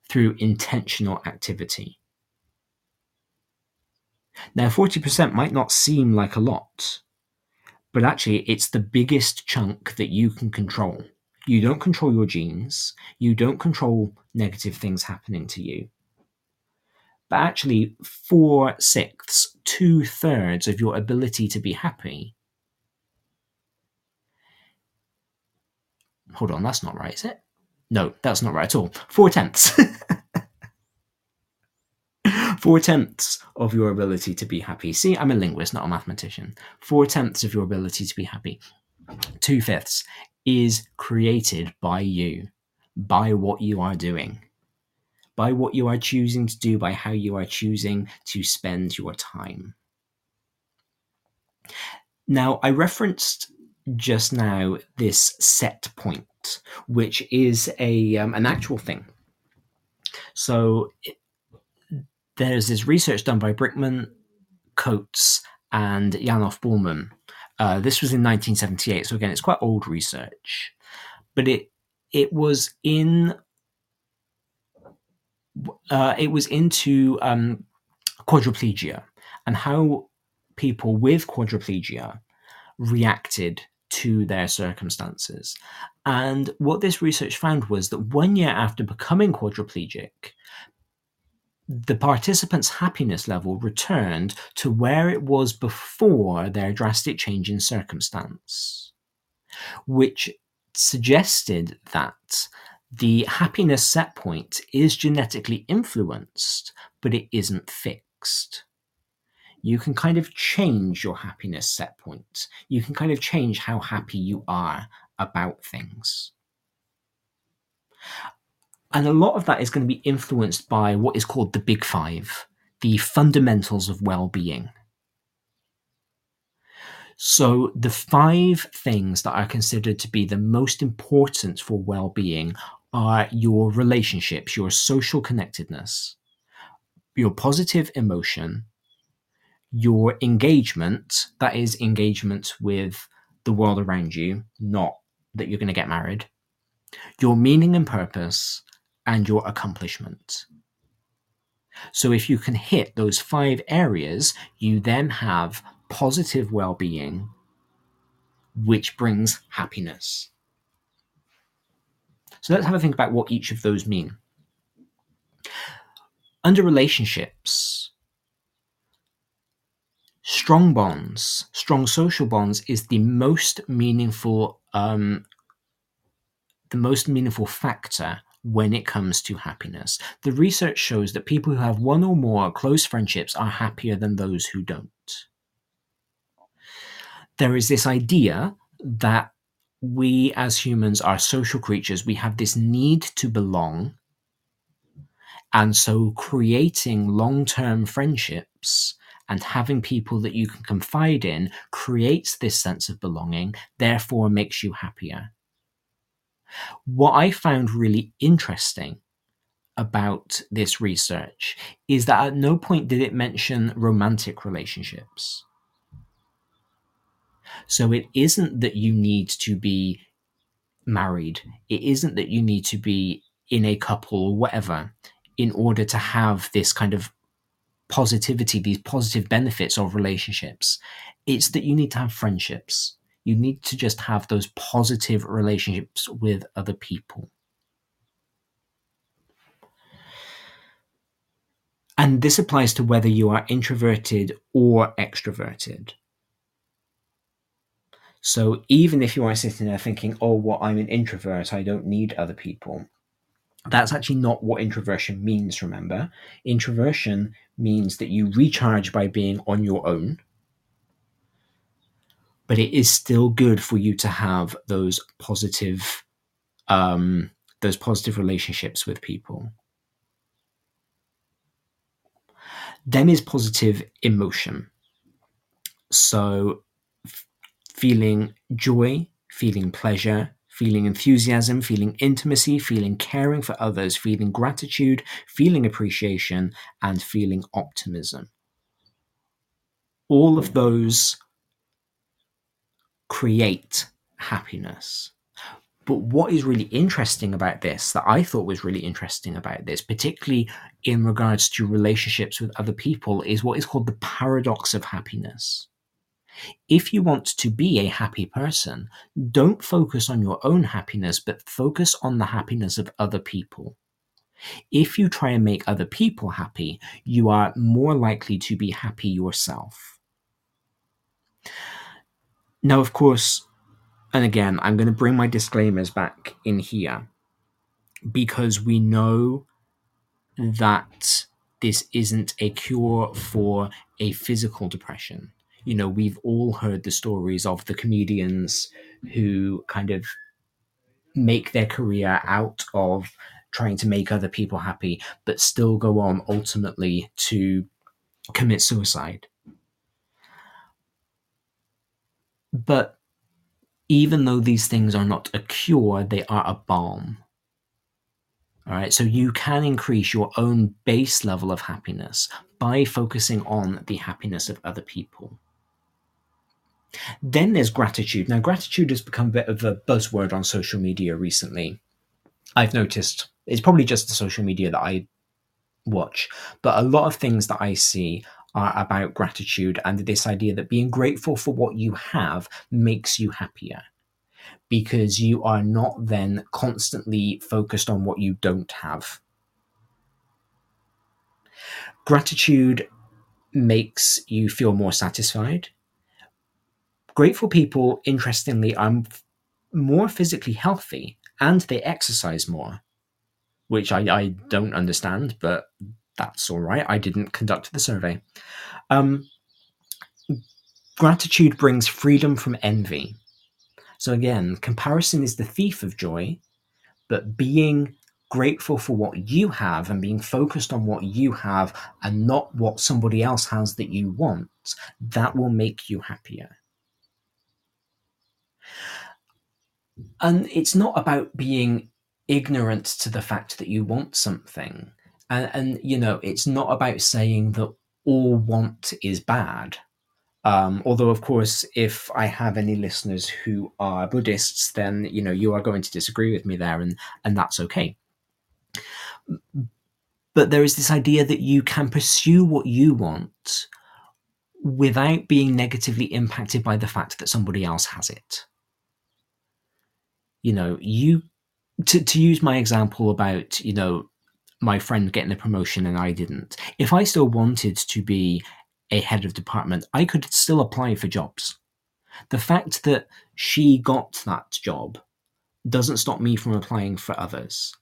through intentional activity. Now, 40% might not seem like a lot, but actually, it's the biggest chunk that you can control. You don't control your genes, you don't control negative things happening to you but actually four sixths, two thirds of your ability to be happy. Hold on, that's not right, is it? No, that's not right at all. Four tenths. *laughs* Four tenths of your ability to be happy. See, I'm a linguist, not a mathematician. Four tenths of your ability to be happy. Two fifths is created by you, by what you are doing by what you are choosing to do, by how you are choosing to spend your time. Now, I referenced just now this set point, which is a um, an actual thing. So it, there's this research done by Brickman, Coates, and Janoff-Bulman. Uh, this was in 1978, so again, it's quite old research, but it it was in uh, it was into um, quadriplegia and how people with quadriplegia reacted to their circumstances. And what this research found was that one year after becoming quadriplegic, the participants' happiness level returned to where it was before their drastic change in circumstance, which suggested that the happiness set point is genetically influenced, but it isn't fixed. You can kind of change your happiness set point. You can kind of change how happy you are about things. And a lot of that is going to be influenced by what is called the Big Five, the fundamentals of well being. So, the five things that are considered to be the most important for well being are your relationships, your social connectedness, your positive emotion, your engagement, that is, engagement with the world around you, not that you're going to get married, your meaning and purpose, and your accomplishment. So, if you can hit those five areas, you then have positive well being, which brings happiness. So, let's have a think about what each of those mean. Under relationships, strong bonds, strong social bonds is the most meaningful, um, the most meaningful factor when it comes to happiness. The research shows that people who have one or more close friendships are happier than those who don't. There is this idea that we as humans are social creatures, we have this need to belong. And so creating long term friendships and having people that you can confide in creates this sense of belonging, therefore makes you happier. What I found really interesting about this research is that at no point did it mention romantic relationships. So it isn't that you need to be married, it isn't that you need to be in a couple or whatever in order to have this kind of positivity, these positive benefits of relationships. It's that you need to have friendships you need to just have those positive relationships with other people. And this applies to whether you are introverted or extroverted. So even if you are sitting there thinking, oh, well, I'm an introvert, I don't need other people, that's actually not what introversion means, remember. Introversion means that you recharge by being on your own but it is still good for you to have those positive um, those positive relationships with people. Then is positive emotion. So, f- feeling joy, feeling pleasure, feeling enthusiasm, feeling intimacy, feeling caring for others, feeling gratitude, feeling appreciation, and feeling optimism. All of those create happiness. But what is really interesting about this, that I thought was really interesting about this, particularly in regards to relationships with other people, is what is called the paradox of happiness. If you want to be a happy person, don't focus on your own happiness, but focus on the happiness of other people. If you try and make other people happy, you are more likely to be happy yourself. Now, of course, and again, I'm going to bring my disclaimers back in here because we know that this isn't a cure for a physical depression. You know, we've all heard the stories of the comedians who kind of make their career out of trying to make other people happy, but still go on ultimately to commit suicide. But even though these things are not a cure, they are a balm. All right, so you can increase your own base level of happiness by focusing on the happiness of other people. Then there's gratitude. Now, gratitude has become a bit of a buzzword on social media recently. I've noticed it's probably just the social media that I watch, but a lot of things that I see are about gratitude and this idea that being grateful for what you have makes you happier because you are not then constantly focused on what you don't have. Gratitude makes you feel more satisfied. Grateful people, interestingly, are more physically healthy and they exercise more, which I, I don't understand, but that's all right. I didn't conduct the survey. Um, gratitude brings freedom from envy. So again, comparison is the thief of joy, but being grateful for what you have and being focused on what you have and not what somebody else has that you want, that will make you happier. And it's not about being ignorant to the fact that you want something. And, and you know, it's not about saying that all want is bad. Um, although, of course, if I have any listeners who are Buddhists, then you know you are going to disagree with me there, and and that's okay. But there is this idea that you can pursue what you want without being negatively impacted by the fact that somebody else has it. You know, you to to use my example about you know my friend getting a promotion and I didn't. If I still wanted to be a head of department, I could still apply for jobs. The fact that she got that job doesn't stop me from applying for others.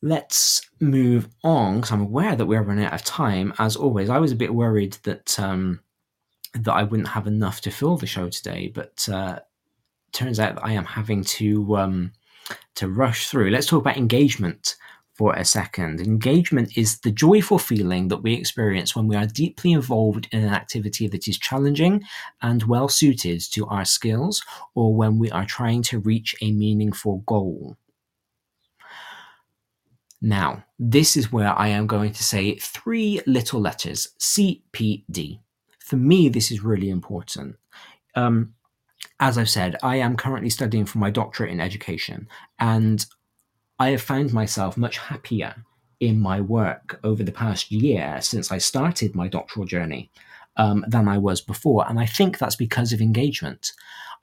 Let's move on because I'm aware that we're running out of time. As always, I was a bit worried that um, that I wouldn't have enough to fill the show today, but uh, turns out that I am having to um, to rush through. Let's talk about engagement for a second. Engagement is the joyful feeling that we experience when we are deeply involved in an activity that is challenging and well suited to our skills, or when we are trying to reach a meaningful goal. Now, this is where I am going to say three little letters CPD. For me, this is really important. Um, as I've said, I am currently studying for my doctorate in education, and I have found myself much happier in my work over the past year since I started my doctoral journey um, than I was before. And I think that's because of engagement.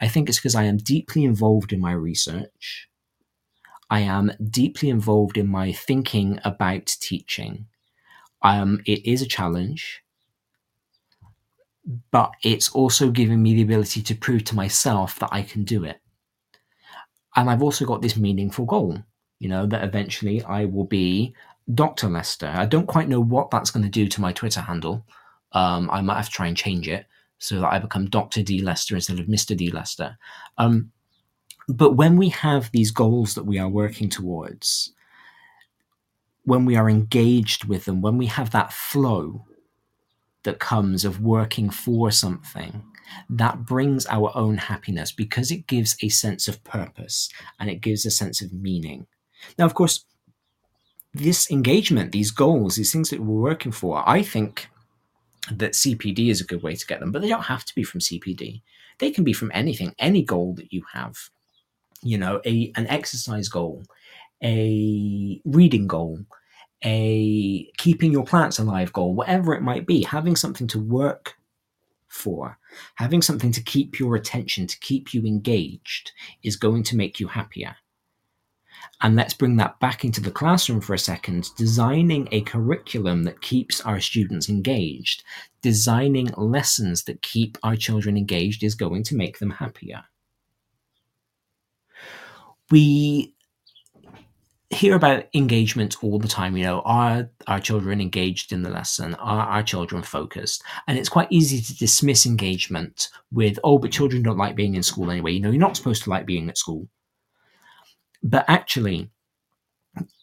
I think it's because I am deeply involved in my research. I am deeply involved in my thinking about teaching. Um, it is a challenge but it's also giving me the ability to prove to myself that I can do it. And I've also got this meaningful goal, you know, that eventually I will be Dr. Lester. I don't quite know what that's going to do to my Twitter handle. Um, I might have to try and change it so that I become Dr. D. Lester instead of Mr. D. Lester. Um, but when we have these goals that we are working towards, when we are engaged with them, when we have that flow, that comes of working for something that brings our own happiness because it gives a sense of purpose and it gives a sense of meaning. Now, of course, this engagement, these goals, these things that we're working for, I think that CPD is a good way to get them, but they don't have to be from CPD. They can be from anything, any goal that you have. You know, a an exercise goal, a reading goal, a keeping your plants alive goal, whatever it might be, having something to work for, having something to keep your attention, to keep you engaged, is going to make you happier. And let's bring that back into the classroom for a second. Designing a curriculum that keeps our students engaged, designing lessons that keep our children engaged is going to make them happier. We hear about engagement all the time. You know, are our children engaged in the lesson? Are our children focused? And it's quite easy to dismiss engagement with, oh, but children don't like being in school anyway. You know, you're not supposed to like being at school. But actually,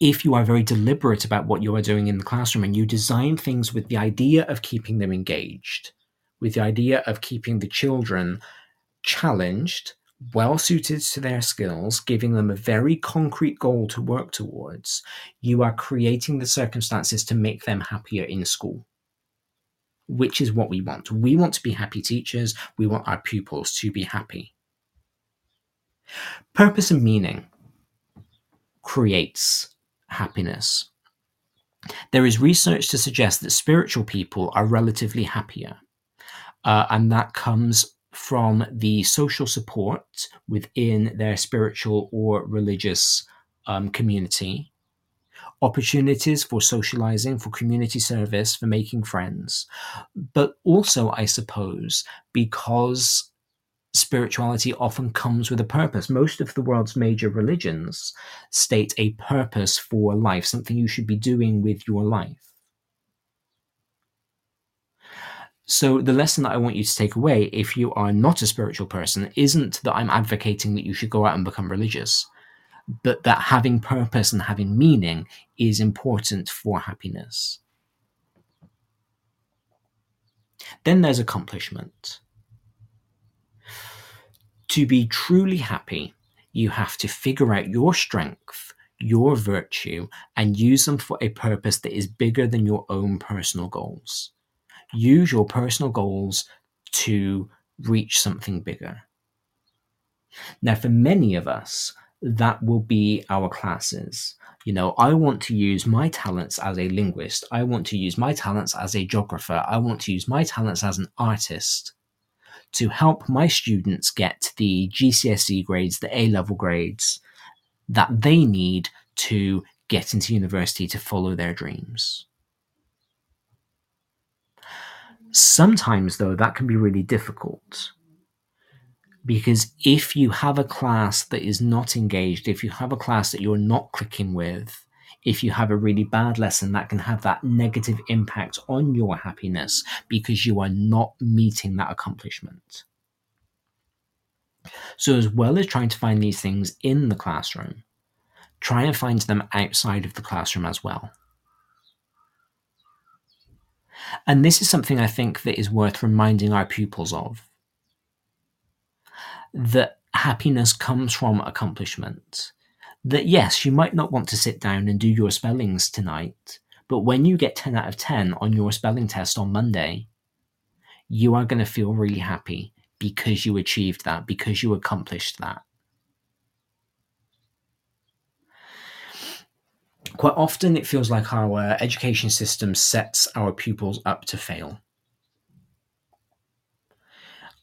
if you are very deliberate about what you are doing in the classroom and you design things with the idea of keeping them engaged, with the idea of keeping the children challenged, well suited to their skills, giving them a very concrete goal to work towards, you are creating the circumstances to make them happier in school, which is what we want. We want to be happy teachers, we want our pupils to be happy. Purpose and meaning creates happiness. There is research to suggest that spiritual people are relatively happier. Uh, and that comes from the social support within their spiritual or religious um, community, opportunities for socializing, for community service, for making friends. But also, I suppose, because spirituality often comes with a purpose. Most of the world's major religions state a purpose for life, something you should be doing with your life. So, the lesson that I want you to take away, if you are not a spiritual person, isn't that I'm advocating that you should go out and become religious, but that having purpose and having meaning is important for happiness. Then there's accomplishment. To be truly happy, you have to figure out your strength, your virtue, and use them for a purpose that is bigger than your own personal goals use your personal goals to reach something bigger. Now, for many of us, that will be our classes. You know, I want to use my talents as a linguist. I want to use my talents as a geographer. I want to use my talents as an artist to help my students get the GCSE grades, the A level grades that they need to get into university to follow their dreams. Sometimes, though, that can be really difficult. Because if you have a class that is not engaged, if you have a class that you're not clicking with, if you have a really bad lesson, that can have that negative impact on your happiness because you are not meeting that accomplishment. So, as well as trying to find these things in the classroom, try and find them outside of the classroom as well. And this is something I think that is worth reminding our pupils of. That happiness comes from accomplishment. That yes, you might not want to sit down and do your spellings tonight, but when you get 10 out of 10 on your spelling test on Monday, you are going to feel really happy because you achieved that, because you accomplished that. Quite often, it feels like our education system sets our pupils up to fail.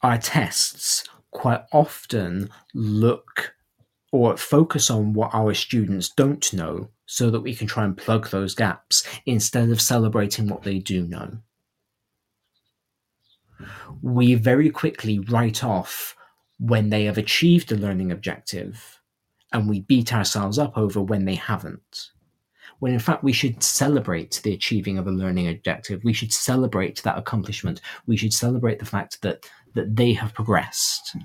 Our tests quite often look or focus on what our students don't know so that we can try and plug those gaps instead of celebrating what they do know. We very quickly write off when they have achieved a learning objective and we beat ourselves up over when they haven't when in fact we should celebrate the achieving of a learning objective. We should celebrate that accomplishment. We should celebrate the fact that that they have progressed.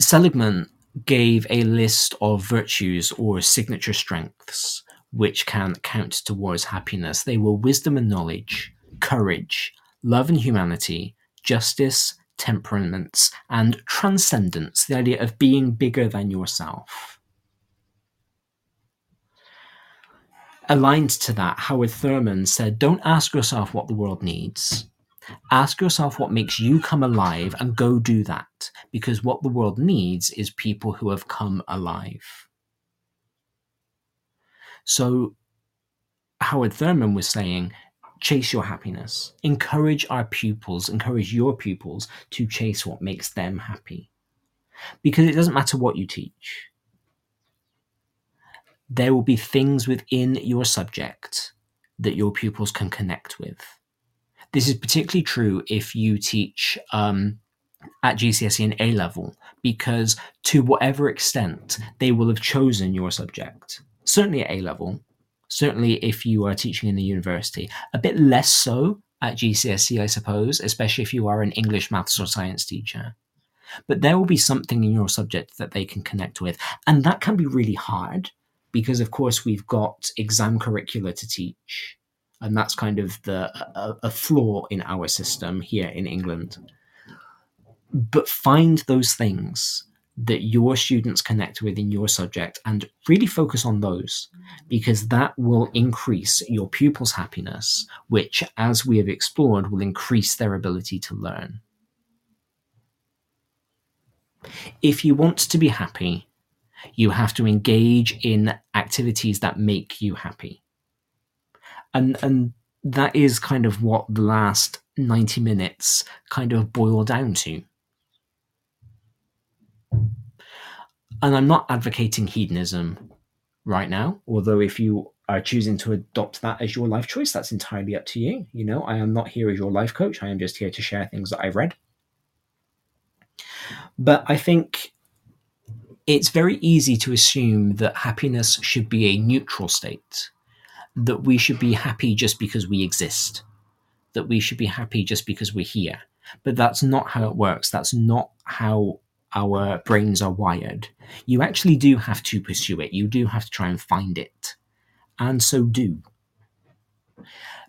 Seligman gave a list of virtues or signature strengths which can count towards happiness. They were wisdom and knowledge, courage, love and humanity, justice, temperaments, and transcendence, the idea of being bigger than yourself. Aligned to that, Howard Thurman said, Don't ask yourself what the world needs. Ask yourself what makes you come alive and go do that, because what the world needs is people who have come alive. So, Howard Thurman was saying, chase your happiness. Encourage our pupils, encourage your pupils to chase what makes them happy. Because it doesn't matter what you teach, there will be things within your subject that your pupils can connect with. This is particularly true if you teach um, at GCSE and A level, because to whatever extent they will have chosen your subject, certainly at A level, certainly if you are teaching in the university. A bit less so at GCSE, I suppose, especially if you are an English, maths, or science teacher. But there will be something in your subject that they can connect with. And that can be really hard because, of course, we've got exam curricula to teach. And that's kind of the a, a flaw in our system here in England. But find those things that your students connect with in your subject and really focus on those because that will increase your pupils' happiness, which, as we have explored, will increase their ability to learn. If you want to be happy, you have to engage in activities that make you happy. And, and that is kind of what the last 90 minutes kind of boil down to And I'm not advocating hedonism right now, although if you are choosing to adopt that as your life choice, that's entirely up to you. You know, I am not here as your life coach. I am just here to share things that I've read. But I think it's very easy to assume that happiness should be a neutral state, that we should be happy just because we exist, that we should be happy just because we're here. But that's not how it works. That's not how our brains are wired. You actually do have to pursue it, you do have to try and find it. And so do.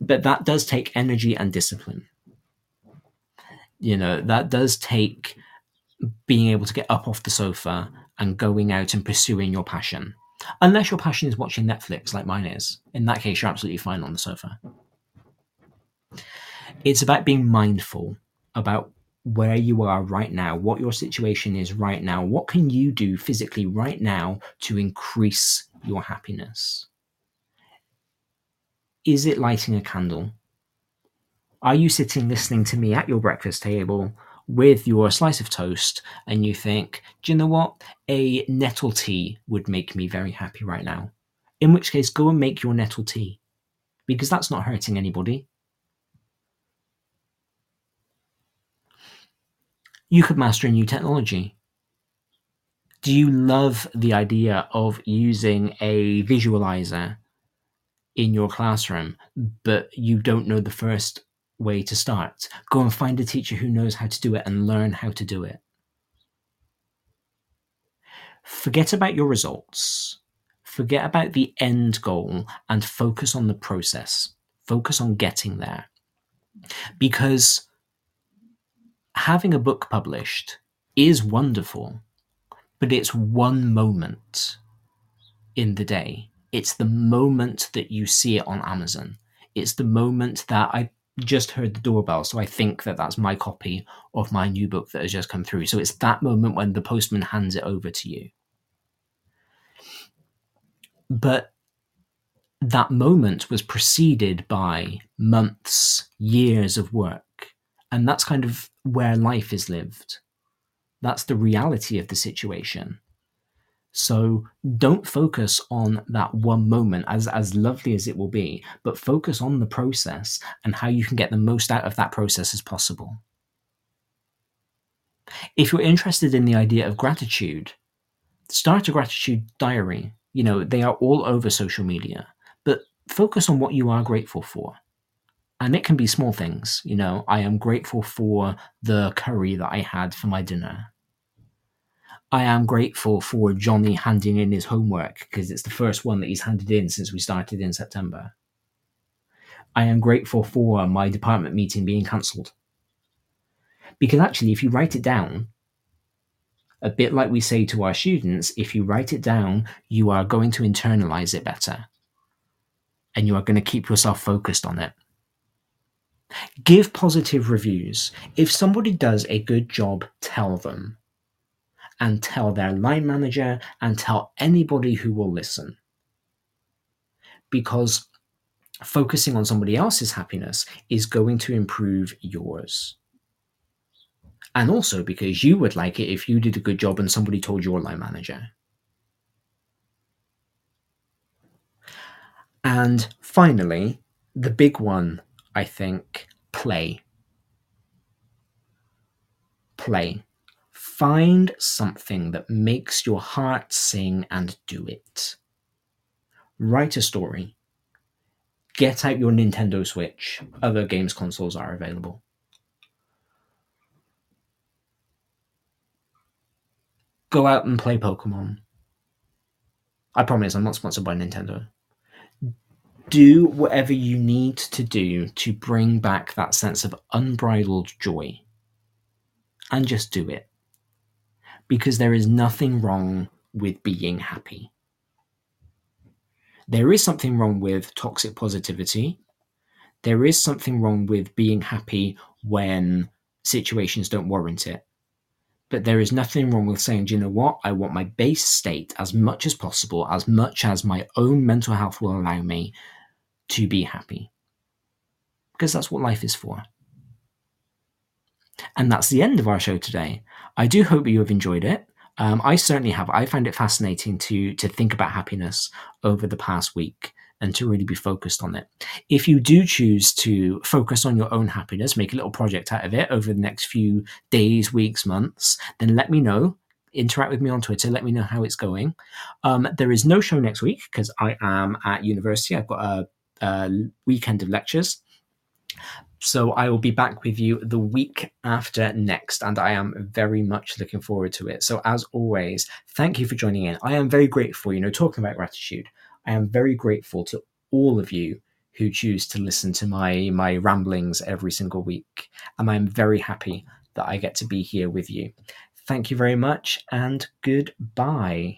But that does take energy and discipline. You know, that does take being able to get up off the sofa and going out and pursuing your passion. Unless your passion is watching Netflix, like mine is. In that case, you're absolutely fine on the sofa. It's about being mindful about where you are right now, what your situation is right now. What can you do physically right now to increase your happiness? Is it lighting a candle? Are you sitting listening to me at your breakfast table with your slice of toast and you think, do you know what? A nettle tea would make me very happy right now. In which case, go and make your nettle tea because that's not hurting anybody. You could master a new technology. Do you love the idea of using a visualizer in your classroom, but you don't know the first way to start. Go and find a teacher who knows how to do it and learn how to do it. Forget about your results. Forget about the end goal and focus on the process. Focus on getting there. Because having a book published is wonderful, but it's one moment in the day. It's the moment that you see it on Amazon. It's the moment that I just heard the doorbell, so I think that that's my copy of my new book that has just come through. So it's that moment when the postman hands it over to you. But that moment was preceded by months, years of work. And that's kind of where life is lived. That's the reality of the situation. So don't focus on that one moment, as, as lovely as it will be, but focus on the process and how you can get the most out of that process as possible. If you're interested in the idea of gratitude, start a gratitude diary. You know, they are all over social media, but focus on what you are grateful for. And it can be small things. You know, I am grateful for the curry that I had for my dinner. I am grateful for Johnny handing in his homework because it's the first one that he's handed in since we started in September. I am grateful for my department meeting being cancelled. Because actually, if you write it down, a bit like we say to our students, if you write it down, you are going to internalize it better. And you are going to keep yourself focused on it. Give positive reviews. If somebody does a good job, tell them and tell their line manager and tell anybody who will listen. Because focusing on somebody else's happiness is going to improve yours. And also because you would like it if you did a good job and somebody told your line manager. And finally, the big one, I think, play. Play. Find something that makes your heart sing and do it. Write a story. Get out your Nintendo Switch. Other games consoles are available. Go out and play Pokemon. I promise I'm not sponsored by Nintendo. Do whatever you need to do to bring back that sense of unbridled joy. And just do it because there is nothing wrong with being happy. There is something wrong with toxic positivity. There is something wrong with being happy when situations don't warrant it. But there is nothing wrong with saying, do you know what? I want my base state as much as possible, as much as my own mental health will allow me to be happy. Because that's what life is for. And that's the end of our show today. I do hope you have enjoyed it. Um, I certainly have. I find it fascinating to to think about happiness over the past week and to really be focused on it. If you do choose to focus on your own happiness, make a little project out of it over the next few days, weeks, months, then let me know. Interact with me on Twitter. Let me know how it's going. Um, there is no show next week because I am at university. I've got a, a weekend of lectures. So I will be back with you the week after next, and I am very much looking forward to it. So as always, thank you for joining in. I am very grateful. You know, talking about gratitude, I am very grateful to all of you who choose to listen to my my ramblings every single week, and I'm very happy that I get to be here with you. Thank you very much, and goodbye.